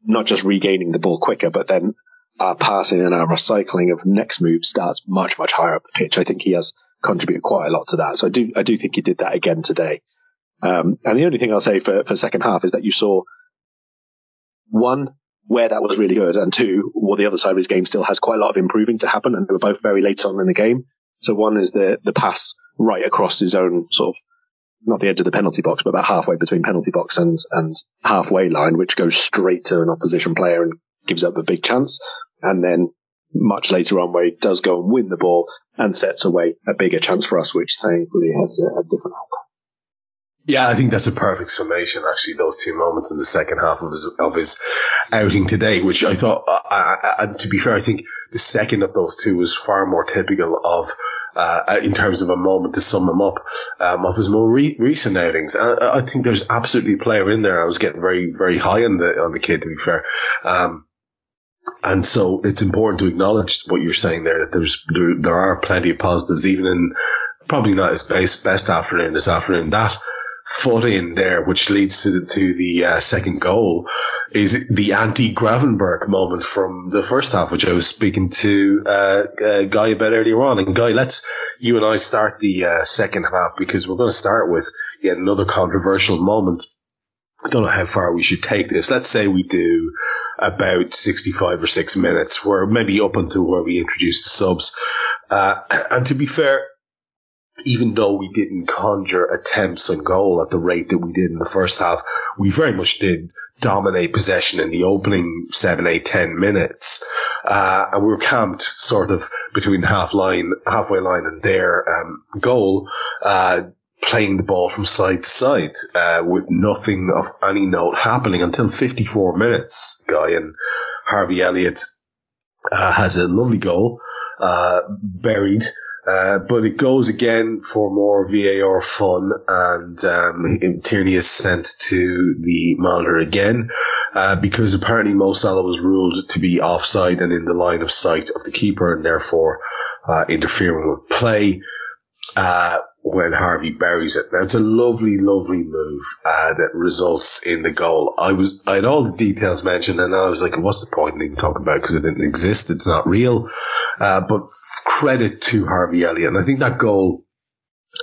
not just regaining the ball quicker, but then our passing and our recycling of next move starts much, much higher up the pitch. I think he has contributed quite a lot to that. So I do, I do think he did that again today. Um, and the only thing I'll say for, for second half is that you saw one, where that was really good, and two, what the other side of his game still has quite a lot of improving to happen, and they were both very late on in the game. So one is the the pass right across his own sort of not the edge of the penalty box, but about halfway between penalty box and and halfway line, which goes straight to an opposition player and gives up a big chance. And then much later on, where he does go and win the ball and sets away a bigger chance for us, which thankfully has a, a different outcome. Yeah, I think that's a perfect summation. Actually, those two moments in the second half of his of his outing today, which I thought, uh, I, I, to be fair, I think the second of those two was far more typical of, uh, in terms of a moment to sum him up, um, of his more re- recent outings. And I, I think there's absolutely a player in there. I was getting very, very high on the on the kid, to be fair. Um, and so it's important to acknowledge what you're saying there that there's there, there are plenty of positives, even in probably not his best best afternoon this afternoon. That foot in there, which leads to the, to the uh, second goal, is the anti Gravenberch moment from the first half, which I was speaking to uh, uh, Guy about earlier on. And Guy, let's you and I start the uh, second half because we're going to start with yet another controversial moment. I don't know how far we should take this. Let's say we do about 65 or 6 minutes, where maybe up until where we introduce the subs. Uh, and to be fair, even though we didn't conjure attempts on goal at the rate that we did in the first half, we very much did dominate possession in the opening seven, eight, ten minutes. Uh, and we were camped sort of between half line, halfway line and their um, goal, uh, playing the ball from side to side, uh, with nothing of any note happening until 54 minutes. Guy and Harvey Elliott, uh, has a lovely goal, uh, buried, uh, but it goes again for more VAR fun, and um, Tierney is sent to the monitor again uh, because apparently Mo Salah was ruled to be offside and in the line of sight of the keeper, and therefore uh, interfering with play. Uh, when Harvey buries it. It's a lovely, lovely move uh, that results in the goal. I was I had all the details mentioned, and I was like, "What's the point in talking about? Because it didn't exist. It's not real." Uh, but credit to Harvey Elliott, and I think that goal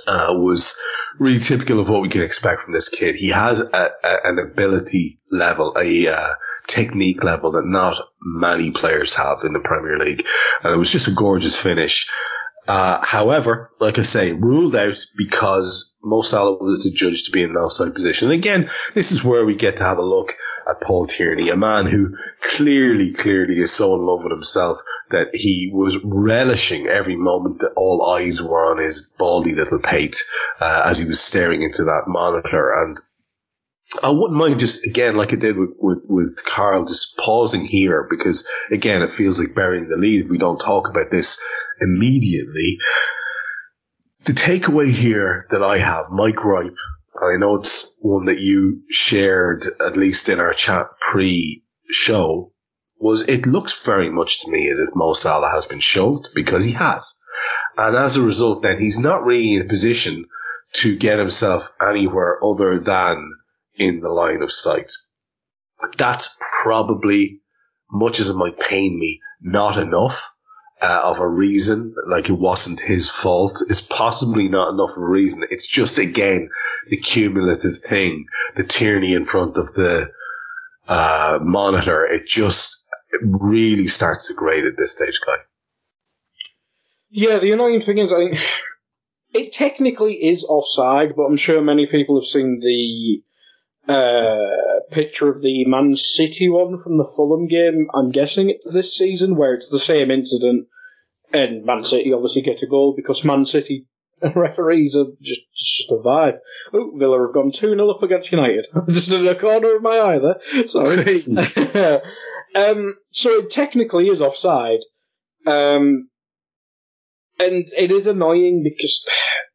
uh, was really typical of what we can expect from this kid. He has a, a, an ability level, a uh, technique level that not many players have in the Premier League, and it was just a gorgeous finish. Uh, however, like I say, ruled out because Mo Salah was adjudged to be in an offside position. And again, this is where we get to have a look at Paul Tierney, a man who clearly, clearly is so in love with himself that he was relishing every moment that all eyes were on his baldy little pate uh, as he was staring into that monitor. And I wouldn't mind just again, like I did with, with, with Karl, just pausing here because again, it feels like burying the lead if we don't talk about this immediately. The takeaway here that I have, my gripe, I know it's one that you shared at least in our chat pre-show, was it looks very much to me as if Mo Salah has been shoved because he has, and as a result, then he's not really in a position to get himself anywhere other than in the line of sight. That's probably, much as it might pain me, not enough uh, of a reason. Like it wasn't his fault. It's possibly not enough of a reason. It's just again the cumulative thing, the tyranny in front of the uh, monitor. It just it really starts to grate at this stage, guy. Yeah, the annoying thing is, I it technically is offside, but I'm sure many people have seen the uh, picture of the Man City one from the Fulham game. I'm guessing it's this season where it's the same incident, and Man City obviously get a goal because Man City referees are just just a vibe. Oh, Villa have gone 2 0 up against United. just in the corner of my eye there. Sorry. um, so it technically is offside. Um, and it is annoying because,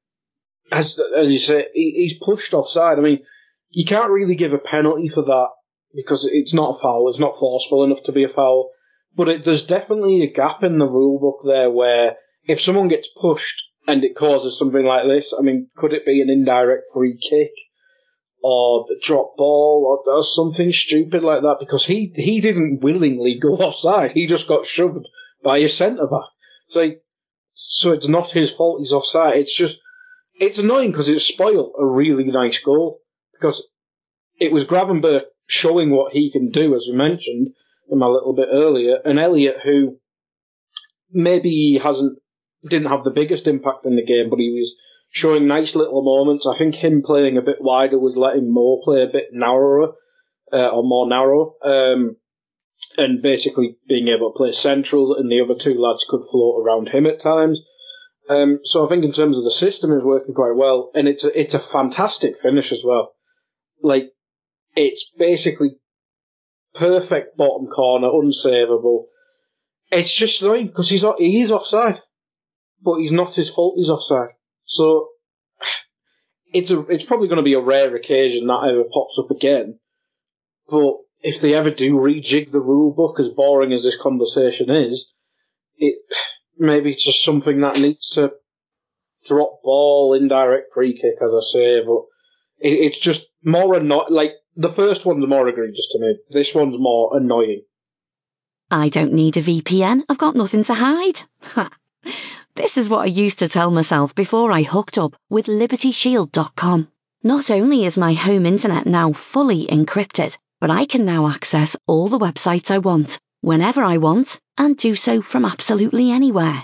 as as you say, he, he's pushed offside. I mean, you can't really give a penalty for that because it's not a foul. It's not forceful enough to be a foul. But it, there's definitely a gap in the rule book there where if someone gets pushed and it causes something like this, I mean, could it be an indirect free kick or a drop ball or, or something stupid like that? Because he he didn't willingly go offside. He just got shoved by a centre back. So so it's not his fault he's offside. It's just it's annoying because it spoiled a really nice goal because it was Gravenberch showing what he can do, as we mentioned him a little bit earlier, and Elliott who maybe hasn't didn't have the biggest impact in the game, but he was showing nice little moments. I think him playing a bit wider was letting Mo play a bit narrower uh, or more narrow. Um, and basically being able to play central, and the other two lads could float around him at times. Um, so I think in terms of the system, is working quite well, and it's a, it's a fantastic finish as well. Like it's basically perfect bottom corner, unsavable. It's just annoying because he's he is offside, but he's not his fault. He's offside, so it's a it's probably going to be a rare occasion that ever pops up again. But if they ever do rejig the rule book, as boring as this conversation is, it maybe it's just something that needs to drop ball, indirect free kick, as I say, but it, it's just more annoying. like the first one's more egregious to me. This one's more annoying. I don't need a VPN. I've got nothing to hide. this is what I used to tell myself before I hooked up with LibertyShield.com. Not only is my home internet now fully encrypted, but I can now access all the websites I want, whenever I want, and do so from absolutely anywhere.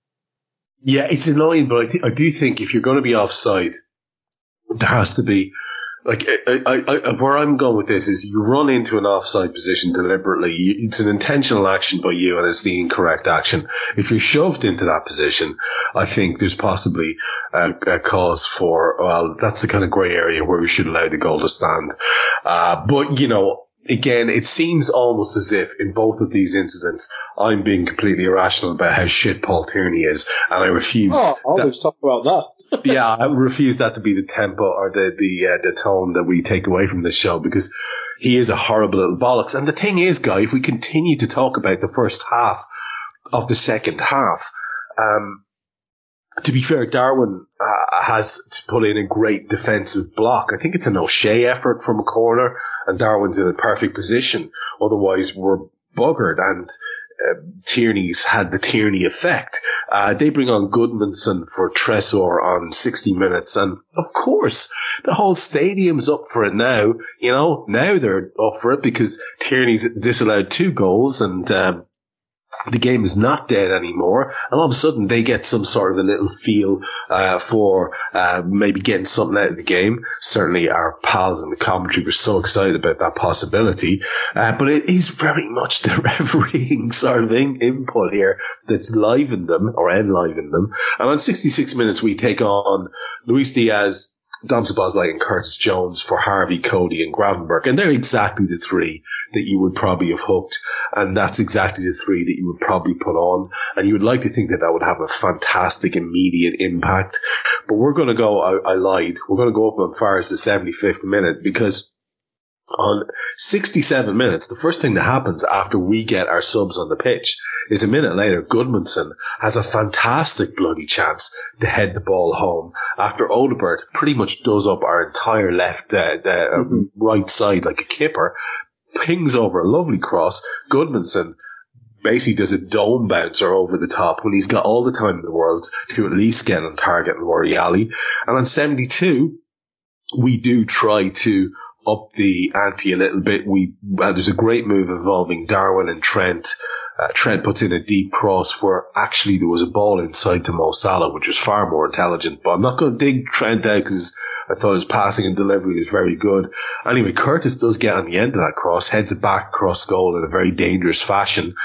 Yeah, it's annoying, but I, th- I do think if you're going to be offside, there has to be like I, I, I, where I'm going with this is you run into an offside position deliberately. It's an intentional action by you, and it's the incorrect action. If you're shoved into that position, I think there's possibly a, a cause for well, that's the kind of grey area where we should allow the goal to stand. Uh, but you know, again, it seems almost as if in both of these incidents, I'm being completely irrational about how shit Paul Tierney is, and I refuse. Oh, always that. talk about that yeah, I refuse that to be the tempo or the the uh, the tone that we take away from this show because he is a horrible little bollocks. And the thing is, guy, if we continue to talk about the first half of the second half, um, to be fair, Darwin uh, has to put in a great defensive block. I think it's an O'Shea effort from a corner, and Darwin's in a perfect position. Otherwise, we're buggered. And uh, Tierney's had the Tierney effect. Uh, they bring on Gudmundsson for Tresor on 60 minutes. And of course, the whole stadium's up for it now. You know, now they're up for it because Tierney's disallowed two goals and, um, the game is not dead anymore, and all of a sudden they get some sort of a little feel uh, for uh, maybe getting something out of the game. Certainly, our pals in the commentary were so excited about that possibility, uh, but it is very much the refereeing sort of input here that's livened them or enlivened them. And on 66 minutes, we take on Luis Diaz Dom Szoboszlai and Curtis Jones for Harvey, Cody, and Gravenberch. And they're exactly the three that you would probably have hooked. And that's exactly the three that you would probably put on. And you would like to think that that would have a fantastic immediate impact. But we're going to go, I, I lied, we're going to go up as far as the 75th minute because on 67 minutes, the first thing that happens after we get our subs on the pitch is a minute later, Gudmundsson has a fantastic bloody chance to head the ball home after Odobert pretty much does up our entire left, uh, the, mm-hmm. right side like a kipper, pings over a lovely cross. Gudmundsson basically does a dome bouncer over the top when he's got all the time in the world to at least get on target and worry Ali. And on 72, we do try to up the ante a little bit. We uh, there's a great move involving Darwin and Trent. Uh, Trent puts in a deep cross where actually there was a ball inside to Mo Salah, which was far more intelligent. But I'm not going to dig Trent out because I thought his passing and delivery was very good. Anyway, Curtis does get on the end of that cross, heads it back across goal in a very dangerous fashion.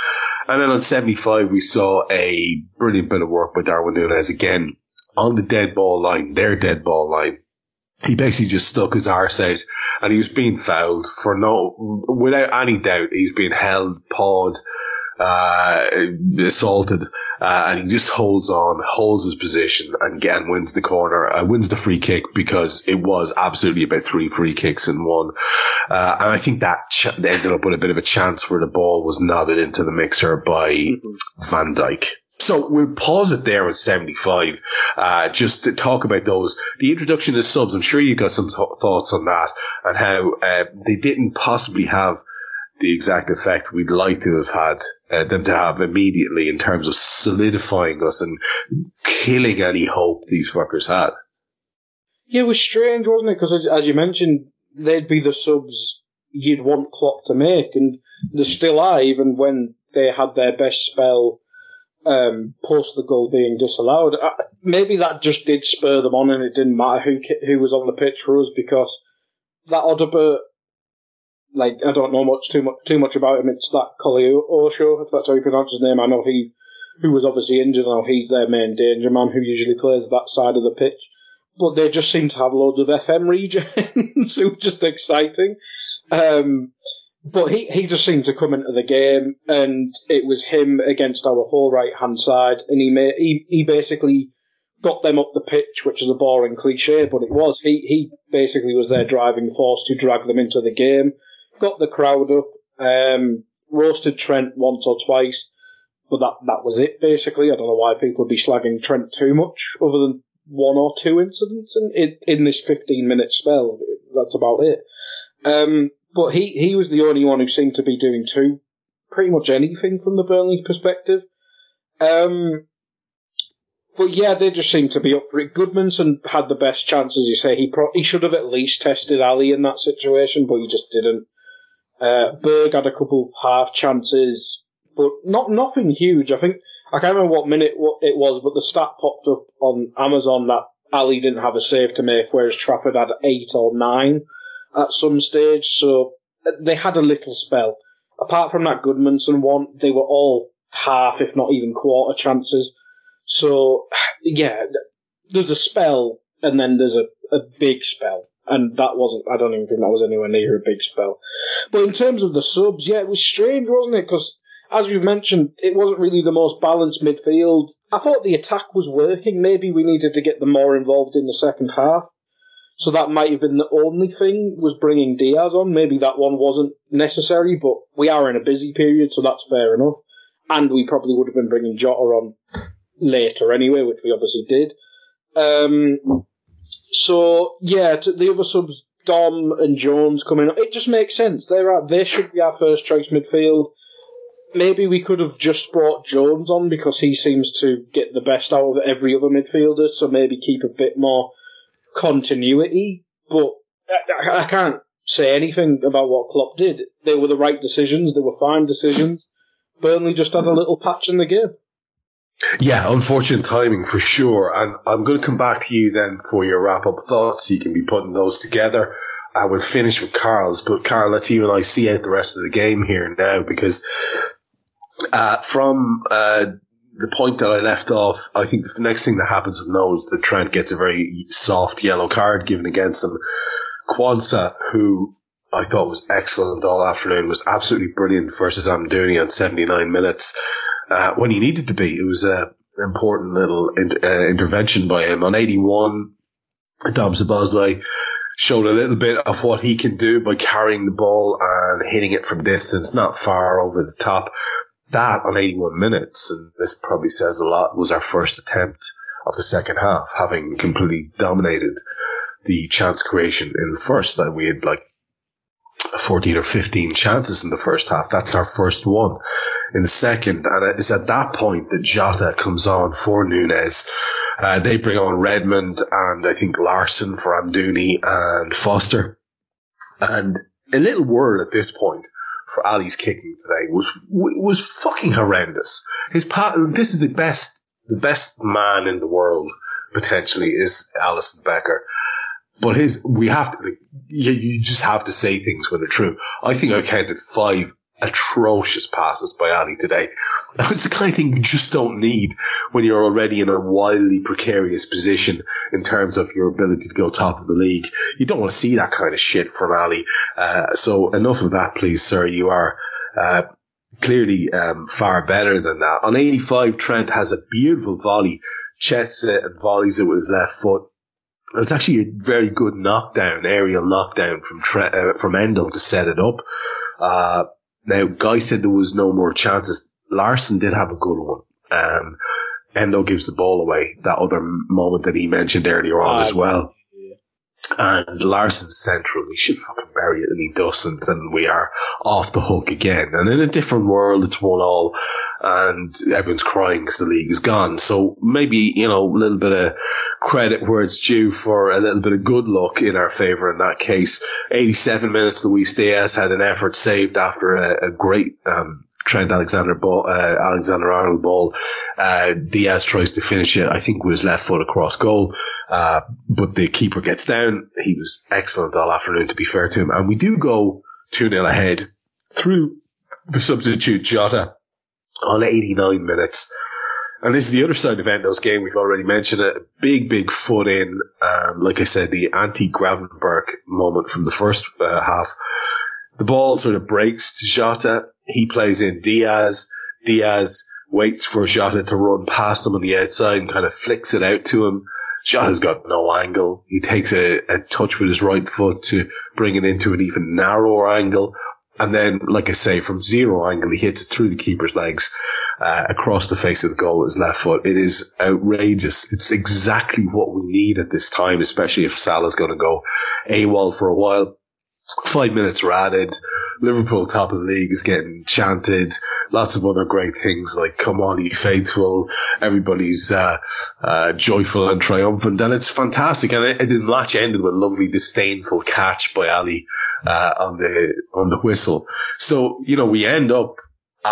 And then on 75, we saw a brilliant bit of work by Darwin Nunez again on the dead ball line, their dead ball line he basically just stuck his arse out and he was being fouled for no, without any doubt, he was being held, pawed, uh, assaulted, uh, and he just holds on, holds his position, and again wins the corner, uh, wins the free kick because it was absolutely about three free kicks in one. Uh, and I think that ch- ended up with a bit of a chance where the ball was nodded into the mixer by mm-hmm. Van Dijk. So we'll pause it there at 75, uh, just to talk about those. The introduction of subs, I'm sure you got some th- thoughts on that and how uh, they didn't possibly have the exact effect we'd like to have had uh, them to have immediately in terms of solidifying us and killing any hope these fuckers had. Yeah, it was strange, wasn't it? Because as you mentioned, they'd be the subs you'd want Klopp to make, and they still are, even when they had their best spell um, post the goal being disallowed. Maybe that just did spur them on, and it didn't matter who who was on the pitch for us because that Odobert, like I don't know much too much too much about him. It's that Koleosho, if that's how you pronounce his name. I know he who was obviously injured. I know he's their main danger man who usually plays that side of the pitch. But they just seem to have loads of FM regens, was just exciting. Um, but he, he just seemed to come into the game, and it was him against our whole right hand side, and he made, he he basically got them up the pitch, which is a boring cliche, but it was. He he basically was their driving force to drag them into the game, got the crowd up, um, roasted Trent once or twice, but that that was it basically. I don't know why people would be slagging Trent too much, other than one or two incidents in in, in this 15 minute spell. That's about it. Um, but he, he was the only one who seemed to be doing two, pretty much anything from the Burnley perspective. Um, but yeah, they just seemed to be up for it. Gudmundsson had the best chance, as you say. He pro- he should have at least tested Ali in that situation, but he just didn't. Uh, Berge had a couple half chances, but not nothing huge. I think I can't remember what minute what it was, but the stat popped up on Amazon that Ali didn't have a save to make, whereas Trafford had eight or nine at some stage, so uh, they had a little spell. Apart from that Gudmundsson one, they were all half, if not even quarter chances. So, yeah, there's a spell, and then there's a, a big spell. And that wasn't, I don't even think that was anywhere near a big spell. But in terms of the subs, yeah, it was strange, wasn't it? Because, as you mentioned, it wasn't really the most balanced midfield. I thought the attack was working. Maybe we needed to get them more involved in the second half. So that might have been the only thing was bringing Diaz on. Maybe that one wasn't necessary, but we are in a busy period, so that's fair enough. And we probably would have been bringing Jota on later anyway, which we obviously did. Um, so yeah, the other subs, Dom and Jones coming up, it just makes sense. They're they should be our first choice midfield. Maybe we could have just brought Jones on because he seems to get the best out of every other midfielder. So maybe keep a bit more continuity, but I, I can't say anything about what Klopp did. They were the right decisions. They were fine decisions. Burnley just had a little patch in the game. Yeah, unfortunate timing for sure. And I'm going to come back to you then for your wrap up thoughts. So you can be putting those together. I will finish with Karl's, but Carl, let's you and I see out the rest of the game here now because uh, from uh, the point that I left off, I think the next thing that happens with Noel is that Trent gets a very soft yellow card given against him. Quansah, who I thought was excellent all afternoon, was absolutely brilliant versus Amdouni on 79 minutes uh, when he needed to be. It was a important little in, uh, intervention by him. On 81, Dom Szoboszlai showed a little bit of what he can do by carrying the ball and hitting it from distance, not far over the top. That on 81 minutes, and this probably says a lot, was our first attempt of the second half, having completely dominated the chance creation in the first. That we had like 14 or 15 chances in the first half. That's our first one. In the second, and it's at that point that Jota comes on for Nunez. Uh, they bring on Redmond and I think Larsen for Amdouni and Foster. And a little word at this point for Ali's kicking today was was fucking horrendous. His part, this is the best the best man in the world potentially is Alisson Becker. But his, we have to, you, you just have to say things when they're true. I think I counted five atrocious passes by Ali today. That was the kind of thing you just don't need when you're already in a wildly precarious position in terms of your ability to go top of the league. You don't want to see that kind of shit from Ali. Uh, so enough of that, please, sir. You are, uh, clearly, um, far better than that. On 85, Trent has a beautiful volley, chests it and volleys it with his left foot. It's actually a very good knockdown, aerial knockdown from uh, from Endo to set it up. Uh, now, Guy said there was no more chances. Larsen did have a good one. Um, Endo gives the ball away. That other moment that he mentioned earlier on as well and Larsen's central. He should fucking bury it, and he doesn't, and we are off the hook again. And in a different world, it's one all, and everyone's crying because the league is gone. So maybe you know a little bit of credit where it's due for a little bit of good luck in our favour in that case. 87 minutes, Luis Diaz had an effort saved after a, a great um, Trent Alexander ball, uh, Alexander Arnold ball. Uh, Diaz tries to finish it. I think with his left foot across goal. Uh, but the keeper gets down. He was excellent all afternoon, to be fair to him. And we do go 2 0 ahead through the substitute Jota on 89 minutes. And this is the other side of Endo's game. We've already mentioned it. Big, big foot in. Um, like I said, the anti Gravenberch moment from the first uh, half. The ball sort of breaks to Jota. He plays in Diaz. Diaz waits for Jota to run past him on the outside and kind of flicks it out to him. Jota's got no angle. He takes a, a touch with his right foot to bring it into an even narrower angle. And then, like I say, from zero angle, he hits it through the keeper's legs, uh, across the face of the goal with his left foot. It is outrageous. It's exactly what we need at this time, especially if Salah's going to go AWOL for a while five minutes are added. Liverpool top of the league is getting chanted. Lots of other great things like "Come on, you faithful!" Everybody's uh, uh, joyful and triumphant, and it's fantastic. And it, the match ended with a lovely disdainful catch by Ali uh, on the on the whistle. So you know we end up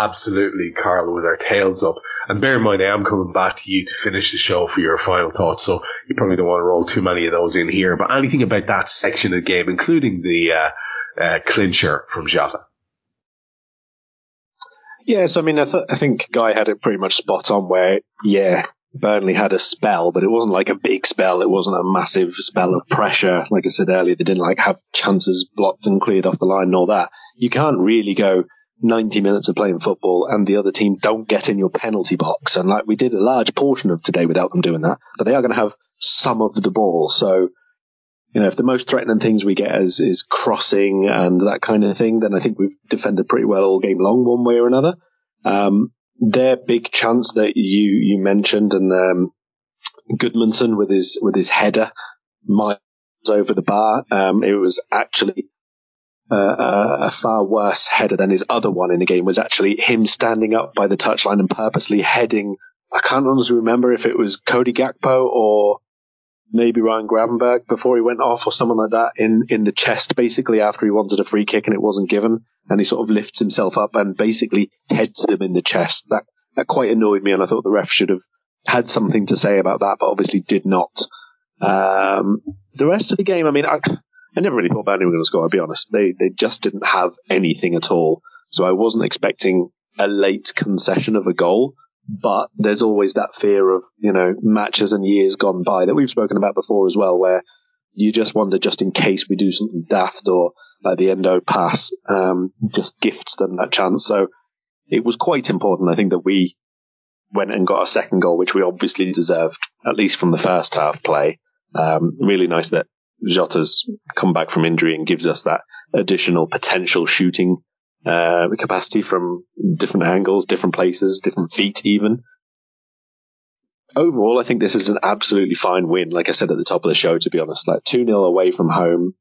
absolutely, Karl, with our tails up. And bear in mind, I am coming back to you to finish the show for your final thoughts, so you probably don't want to roll too many of those in here. But anything about that section of the game, including the uh, uh, clincher from Jota? Yes, I mean, I, th- I think Guy had it pretty much spot on where, yeah, Burnley had a spell, but it wasn't like a big spell. It wasn't a massive spell of pressure. Like I said earlier, they didn't like have chances blocked and cleared off the line and all that. You can't really go, 90 minutes of playing football and the other team don't get in your penalty box. And like we did a large portion of today without them doing that, but they are going to have some of the ball. So, you know, if the most threatening things we get is, is crossing and that kind of thing, then I think we've defended pretty well all game long, one way or another. Um, their big chance that you, you mentioned and, um, Gudmundsson with his, with his header miles over the bar. Um, it was actually uh, a far worse header than his other one in the game was actually him standing up by the touchline and purposely heading. I can't honestly remember if it was Cody Gakpo or maybe Ryan Gravenberch before he went off or someone like that in, in the chest basically after he wanted a free kick and it wasn't given. And he sort of lifts himself up and basically heads them in the chest. That, that quite annoyed me and I thought the ref should have had something to say about that, but obviously did not. Um, the rest of the game, I mean, I, I never really thought Burnley were going to score. I'll be honest. They they just didn't have anything at all. So I wasn't expecting a late concession of a goal. but there's always that fear of, you know, matches and years gone by that we've spoken about before as well, where you just wonder just in case we do something daft or like the Endo pass, um, just gifts them that chance. So it was quite important, I think, that we went and got a second goal, which we obviously deserved, at least from the first half play. Um, really nice that Jota's come back from injury and gives us that additional potential shooting uh, capacity from different angles, different places, different feet even. Overall, I think this is an absolutely fine win. Like I said at the top of the show, to be honest, like 2 0 away from home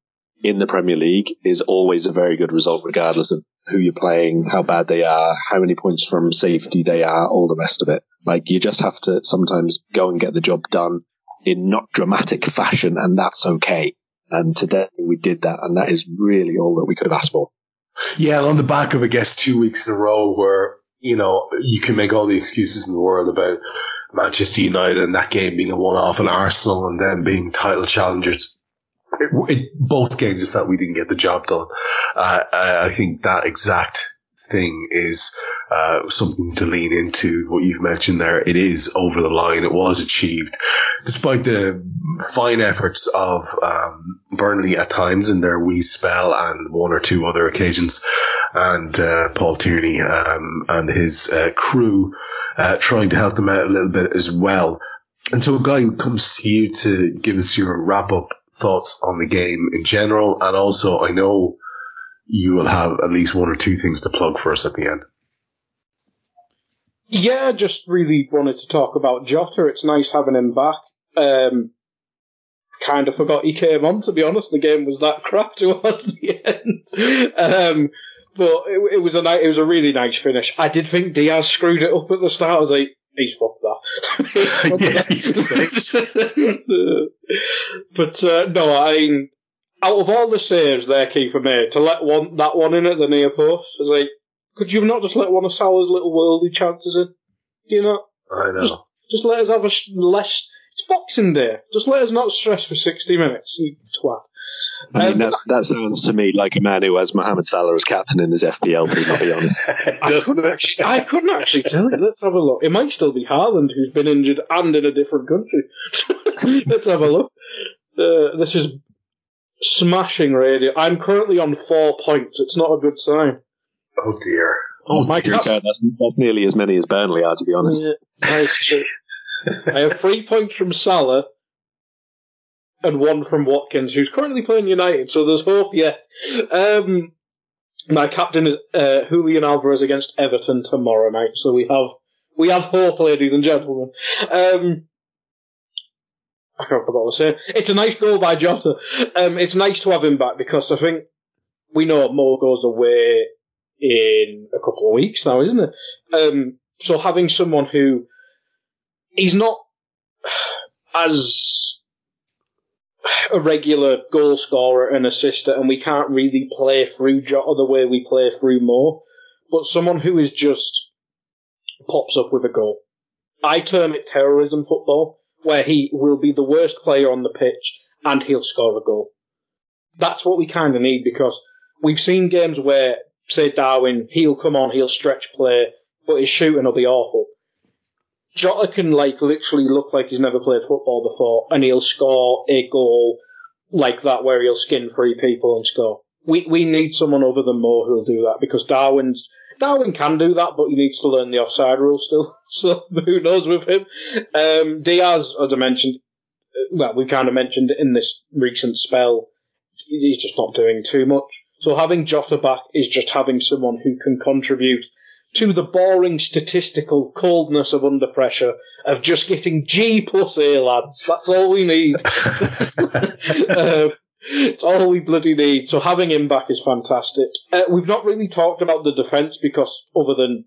in the Premier League is always a very good result, regardless of who you're playing, how bad they are, how many points from safety they are, all the rest of it. Like you just have to sometimes go and get the job done in not dramatic fashion, and that's okay. And today we did that, and that is really all that we could have asked for. Yeah, on the back of, I guess, two weeks in a row where, you know, you can make all the excuses in the world about Manchester United and that game being a one-off and Arsenal and them being title challengers. It, it, both games, it felt we didn't get the job done. Uh, I think that exact thing is uh, something to lean into. What you've mentioned there, it is over the line. It was achieved, despite the fine efforts of um, Burnley at times in their wee spell and one or two other occasions, and uh, Paul Tierney um, and his uh, crew uh, trying to help them out a little bit as well. And so, a guy who comes to you to give us your wrap up thoughts on the game in general, and also I know you will have at least one or two things to plug for us at the end. Yeah, just really wanted to talk about Jota. It's nice having him back. Um, kind of forgot he came on, to be honest. The game was that crap towards the end. Um, but it, it, was a it was a really nice finish. I did think Diaz screwed it up at the start. I was like, he's fucked that. but uh, no, I mean, out of all the saves their keeper made, to let one that one in at the near post, was like, could you not just let one of Salah's little worldly chances in? You know, I know. Just, just let us have a less. It's Boxing Day. Just let us not stress for sixty minutes. You twat. I mean, um, that, that sounds to me like a man who has Mohamed Salah as captain in his FPL team. I'll be honest. I, couldn't actually, I couldn't actually tell you. Let's have a look. It might still be Haaland who's been injured and in a different country. Let's have a look. Uh, this is smashing radio. I'm currently on four points. It's not a good sign. Oh dear. Oh my god. That's, that's nearly as many as Burnley are, to be honest. Yeah, I have three points from Salah and one from Watkins, who's currently playing United, so there's hope yet. Um, my captain is uh, Julian Alvarez against Everton tomorrow night, so we have we have hope, ladies and gentlemen. Um, I can't forget what I was saying. It's a nice goal by Jota. Um, it's nice to have him back because I think we know Mo goes away in a couple of weeks now, isn't it? Um, so having someone who he's not as a regular goal scorer and assister, and we can't really play through Jota the way we play through Mo, but someone who is just pops up with a goal. I term it terrorism football where he will be the worst player on the pitch and he'll score a goal. That's what we kind of need because we've seen games where, say, Darwin, he'll come on, he'll stretch play, but his shooting will be awful. Jota can like literally look like he's never played football before, and he'll score a goal like that where he'll skin three people and score. We we need someone other than Mo who'll do that because Darwin's Darwin can do that, but he needs to learn the offside rule still. So who knows with him? Um, Diaz, as I mentioned, uh, well, we kind of mentioned in this recent spell, he's just not doing too much. So having Jota back is just having someone who can contribute to the boring statistical coldness of under pressure of just getting G plus A, lads. That's all we need. uh, it's all we bloody need. So having him back is fantastic. Uh, we've not really talked about the defence because other than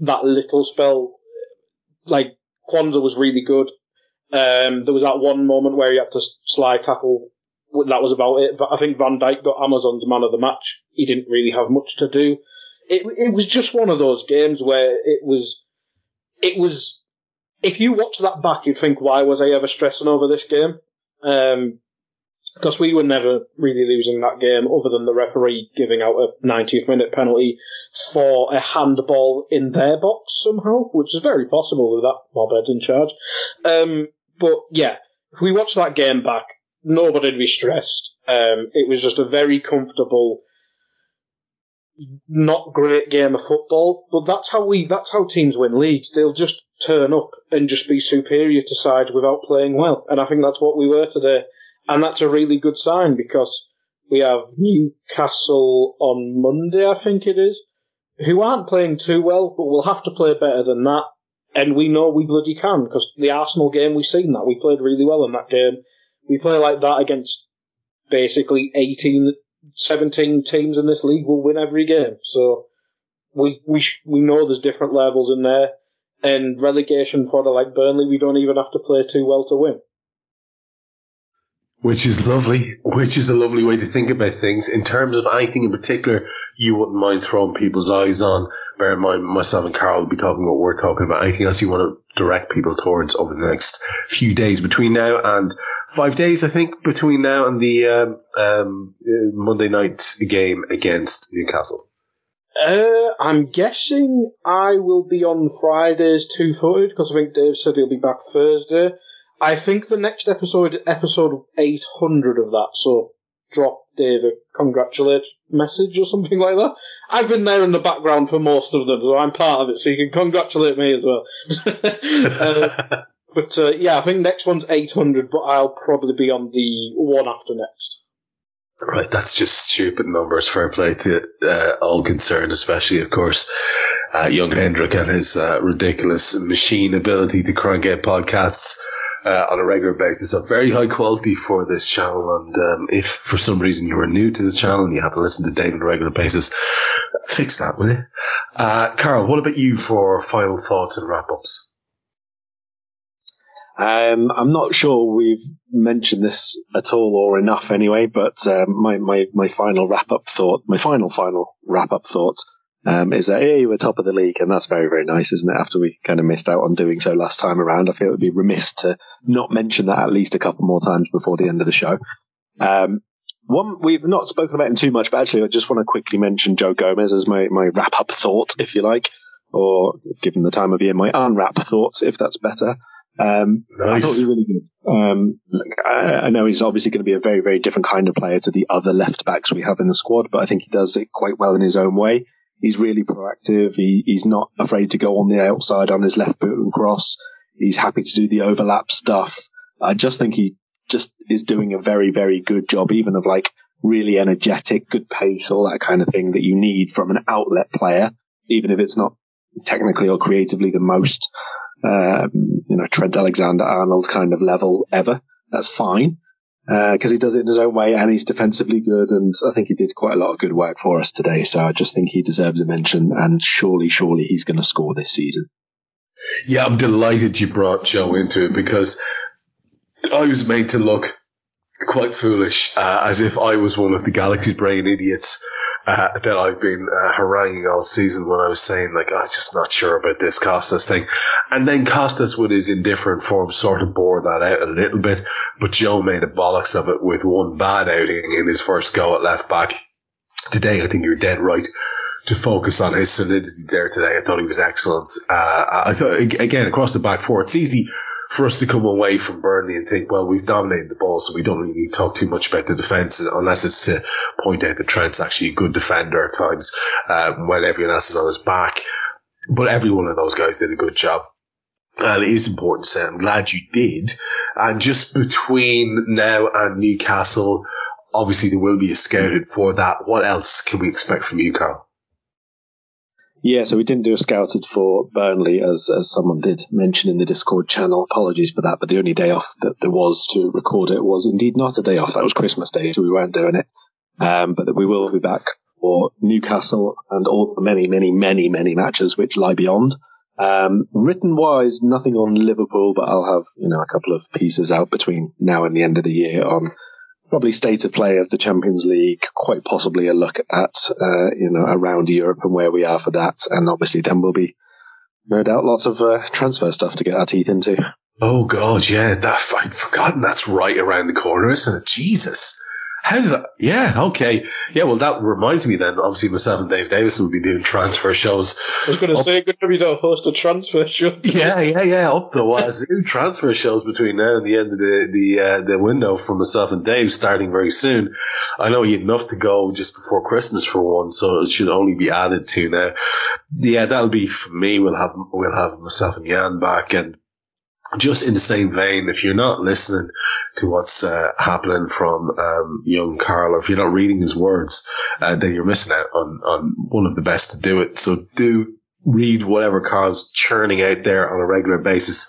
that little spell, like Quansah was really good. Um, there was that one moment where he had to slide tackle. That was about it. I think Van Dijk got Amazon's man of the match. He didn't really have much to do. It, it was just one of those games where it was, it was, if you watch that back, you'd think, why was I ever stressing over this game? Um, because we were never really losing that game other than the referee giving out a 90th minute penalty for a handball in their box somehow, which is very possible with that mobhead in charge. Um, but yeah, if we watch that game back, nobody'd be stressed. Um, it was just a very comfortable, not great game of football, but that's how we, that's how teams win leagues. They'll just turn up and just be superior to sides without playing well. And I think that's what we were today. And that's a really good sign because we have Newcastle on Monday, I think it is, who aren't playing too well, but we'll have to play better than that. And we know we bloody can because the Arsenal game, we've seen that. We played really well in that game. We play like that against basically 18, 17 teams in this league. We'll win every game. So we, we, we know there's different levels in there. And relegation fodder like Burnley, we don't even have to play too well to win. Which is lovely, which is a lovely way to think about things. In terms of anything in particular you wouldn't mind throwing people's eyes on, bear in mind myself and Karl will be talking about what we're talking about. Anything else you want to direct people towards over the next few days between now and five days, I think, between now and the um, um, Monday night game against Newcastle? Uh, I'm guessing I will be on Fridays two footed because I think Dave said he'll be back Thursday. I think the next episode, episode 800 of that, so drop Dave a congratulate message or something like that. I've been there in the background for most of them, so I'm part of it, so you can congratulate me as well. uh, but uh, yeah, I think next one's 800, but I'll probably be on the one after next. Right, that's just stupid numbers. Fair play to uh, all concerned, especially, of course, uh, young Hendrick and his uh, ridiculous machine ability to crank out podcasts uh, on a regular basis of very high quality for this channel. And um, if for some reason you are new to the channel and you haven't listened to Dave on a regular basis, fix that, will you? Uh, Karl, what about you for final thoughts and wrap ups? Um, I'm not sure we've mentioned this at all or enough anyway, but um, my, my, my final wrap up thought, my final, final wrap up thought um, is that, hey, we're top of the league, and that's very, very nice, isn't it? After we kind of missed out on doing so last time around, I feel it would be remiss to not mention that at least a couple more times before the end of the show. Um, one we've not spoken about in too much, but actually I just want to quickly mention Joe Gomez as my, my wrap up thought, if you like, or given the time of year, my unwrap thoughts, if that's better. Um, nice. I thought he was really good. Um, I, I, know he's obviously going to be a very, very different kind of player to the other left backs we have in the squad, but I think he does it quite well in his own way. He's really proactive. He, he's not afraid to go on the outside on his left boot and cross. He's happy to do the overlap stuff. I just think he just is doing a very, very good job, even of like really energetic, good pace, all that kind of thing that you need from an outlet player, even if it's not technically or creatively the most, um, you know, Trent Alexander Arnold kind of level ever. That's fine because uh, he does it in his own way and he's defensively good. And I think he did quite a lot of good work for us today. So I just think he deserves a mention. And surely, surely he's going to score this season. Yeah, I'm delighted you brought Joe into it because I was made to look quite foolish, uh, as if I was one of the galaxy brain idiots uh, that I've been uh, haranguing all season when I was saying like I'm just not sure about this Kostas thing, and then Kostas with his indifferent form sort of bore that out a little bit, but Joe made a bollocks of it with one bad outing in his first go at left back. Today, I think you're dead right to focus on his solidity there today. I thought he was excellent. Uh, I thought again across the back four, it's easy for us to come away from Burnley and think, well, we've dominated the ball, so we don't really need to talk too much about the defence unless it's to point out that Trent's actually a good defender at times um, when everyone else is on his back. But every one of those guys did a good job. And it is important to say, I'm glad you did. And just between now and Newcastle, obviously there will be a scouted for that. What else can we expect from you, Karl? Yeah, so we didn't do a scouted for Burnley, as as someone did mention in the Discord channel. Apologies for that, but the only day off that there was to record it was indeed not a day off. That was Christmas Day, so we weren't doing it. Um, but we will be back for Newcastle and all the many, many, many, many matches which lie beyond. Um, written wise, nothing on Liverpool, but I'll have you know a couple of pieces out between now and the end of the year on probably state of play of the Champions League, quite possibly a look at, uh, you know, around Europe and where we are for that. And obviously then we'll be, no doubt, lots of uh, transfer stuff to get our teeth into. Oh God, yeah, that I'd forgotten that's right around the corner, isn't it? Jesus. How did I? Yeah, okay. Yeah, well, that reminds me then. Obviously, myself and Dave Davis will be doing transfer shows. I was going to say, good job you don't host a transfer show. Yeah, yeah, yeah. Up the wazoo transfer shows between now and the end of the the uh, the window for myself and Dave starting very soon. I know you had enough to go just before Christmas for one, so it should only be added to now. Yeah, that'll be for me. We'll have we'll have myself and Jan back and just in the same vein, if you're not listening to what's uh, happening from um, young Karl, or if you're not reading his words, uh, then you're missing out on, on one of the best to do it. So do read whatever Karl's churning out there on a regular basis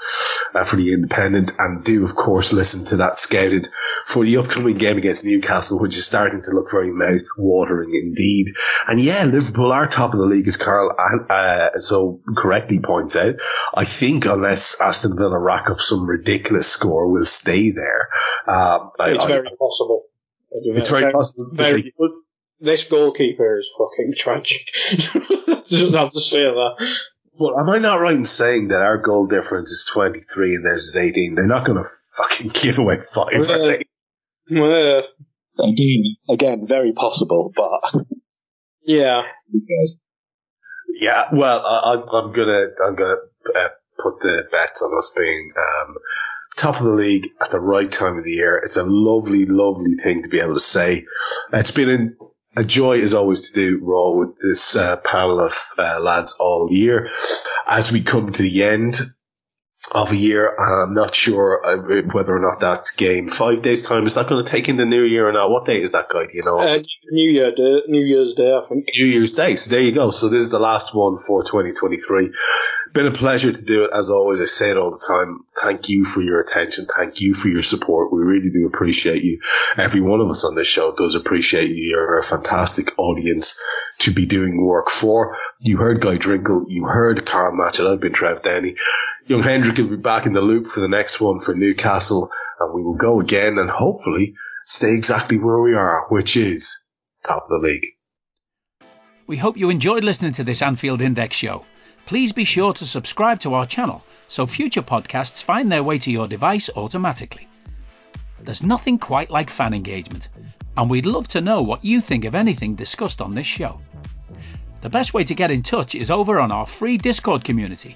uh, for the Independent, and do of course listen to that scouted for the upcoming game against Newcastle, which is starting to look very mouth watering indeed. And yeah, Liverpool are top of the league, as Carl uh, so correctly points out. I think unless Aston Villa rack up some ridiculous score, we'll stay there. Um, it's I, very I, possible. It's very, very possible. Very, this goalkeeper is fucking tragic. Just have to say that. Well, am I not right in saying that our goal difference is 23 and theirs is 18? They're not going to fucking give away five, uh, are they? Uh, again, again, very possible, but yeah, yeah. Well, I, am gonna I'm gonna uh, put the bets on us being um, top of the league at the right time of the year. It's a lovely, lovely thing to be able to say. It's been in, a joy is always to do Raw with this uh, panel of uh, lads all year. As we come to the end of a year. I'm not sure uh, whether or not that game five days time is that going to take in the new year or not. What day is that guy? Do you know? Uh, new Year Day, New Year's Day, I think. New Year's Day. So there you go. So this is the last one for 2023. Been a pleasure to do it as always. I say it all the time. Thank you for your attention. Thank you for your support. We really do appreciate you. Every one of us on this show does appreciate you. You're a fantastic audience to be doing work for. You heard Guy Drinkel. You heard Karl Matchett. I've been Trev Downey. Young Hendrick will be back in the loop for the next one for Newcastle, and we will go again and hopefully stay exactly where we are, which is top of the league. We hope you enjoyed listening to this Anfield Index show. Please be sure to subscribe to our channel so future podcasts find their way to your device automatically. There's nothing quite like fan engagement, and we'd love to know what you think of anything discussed on this show. The best way to get in touch is over on our free Discord community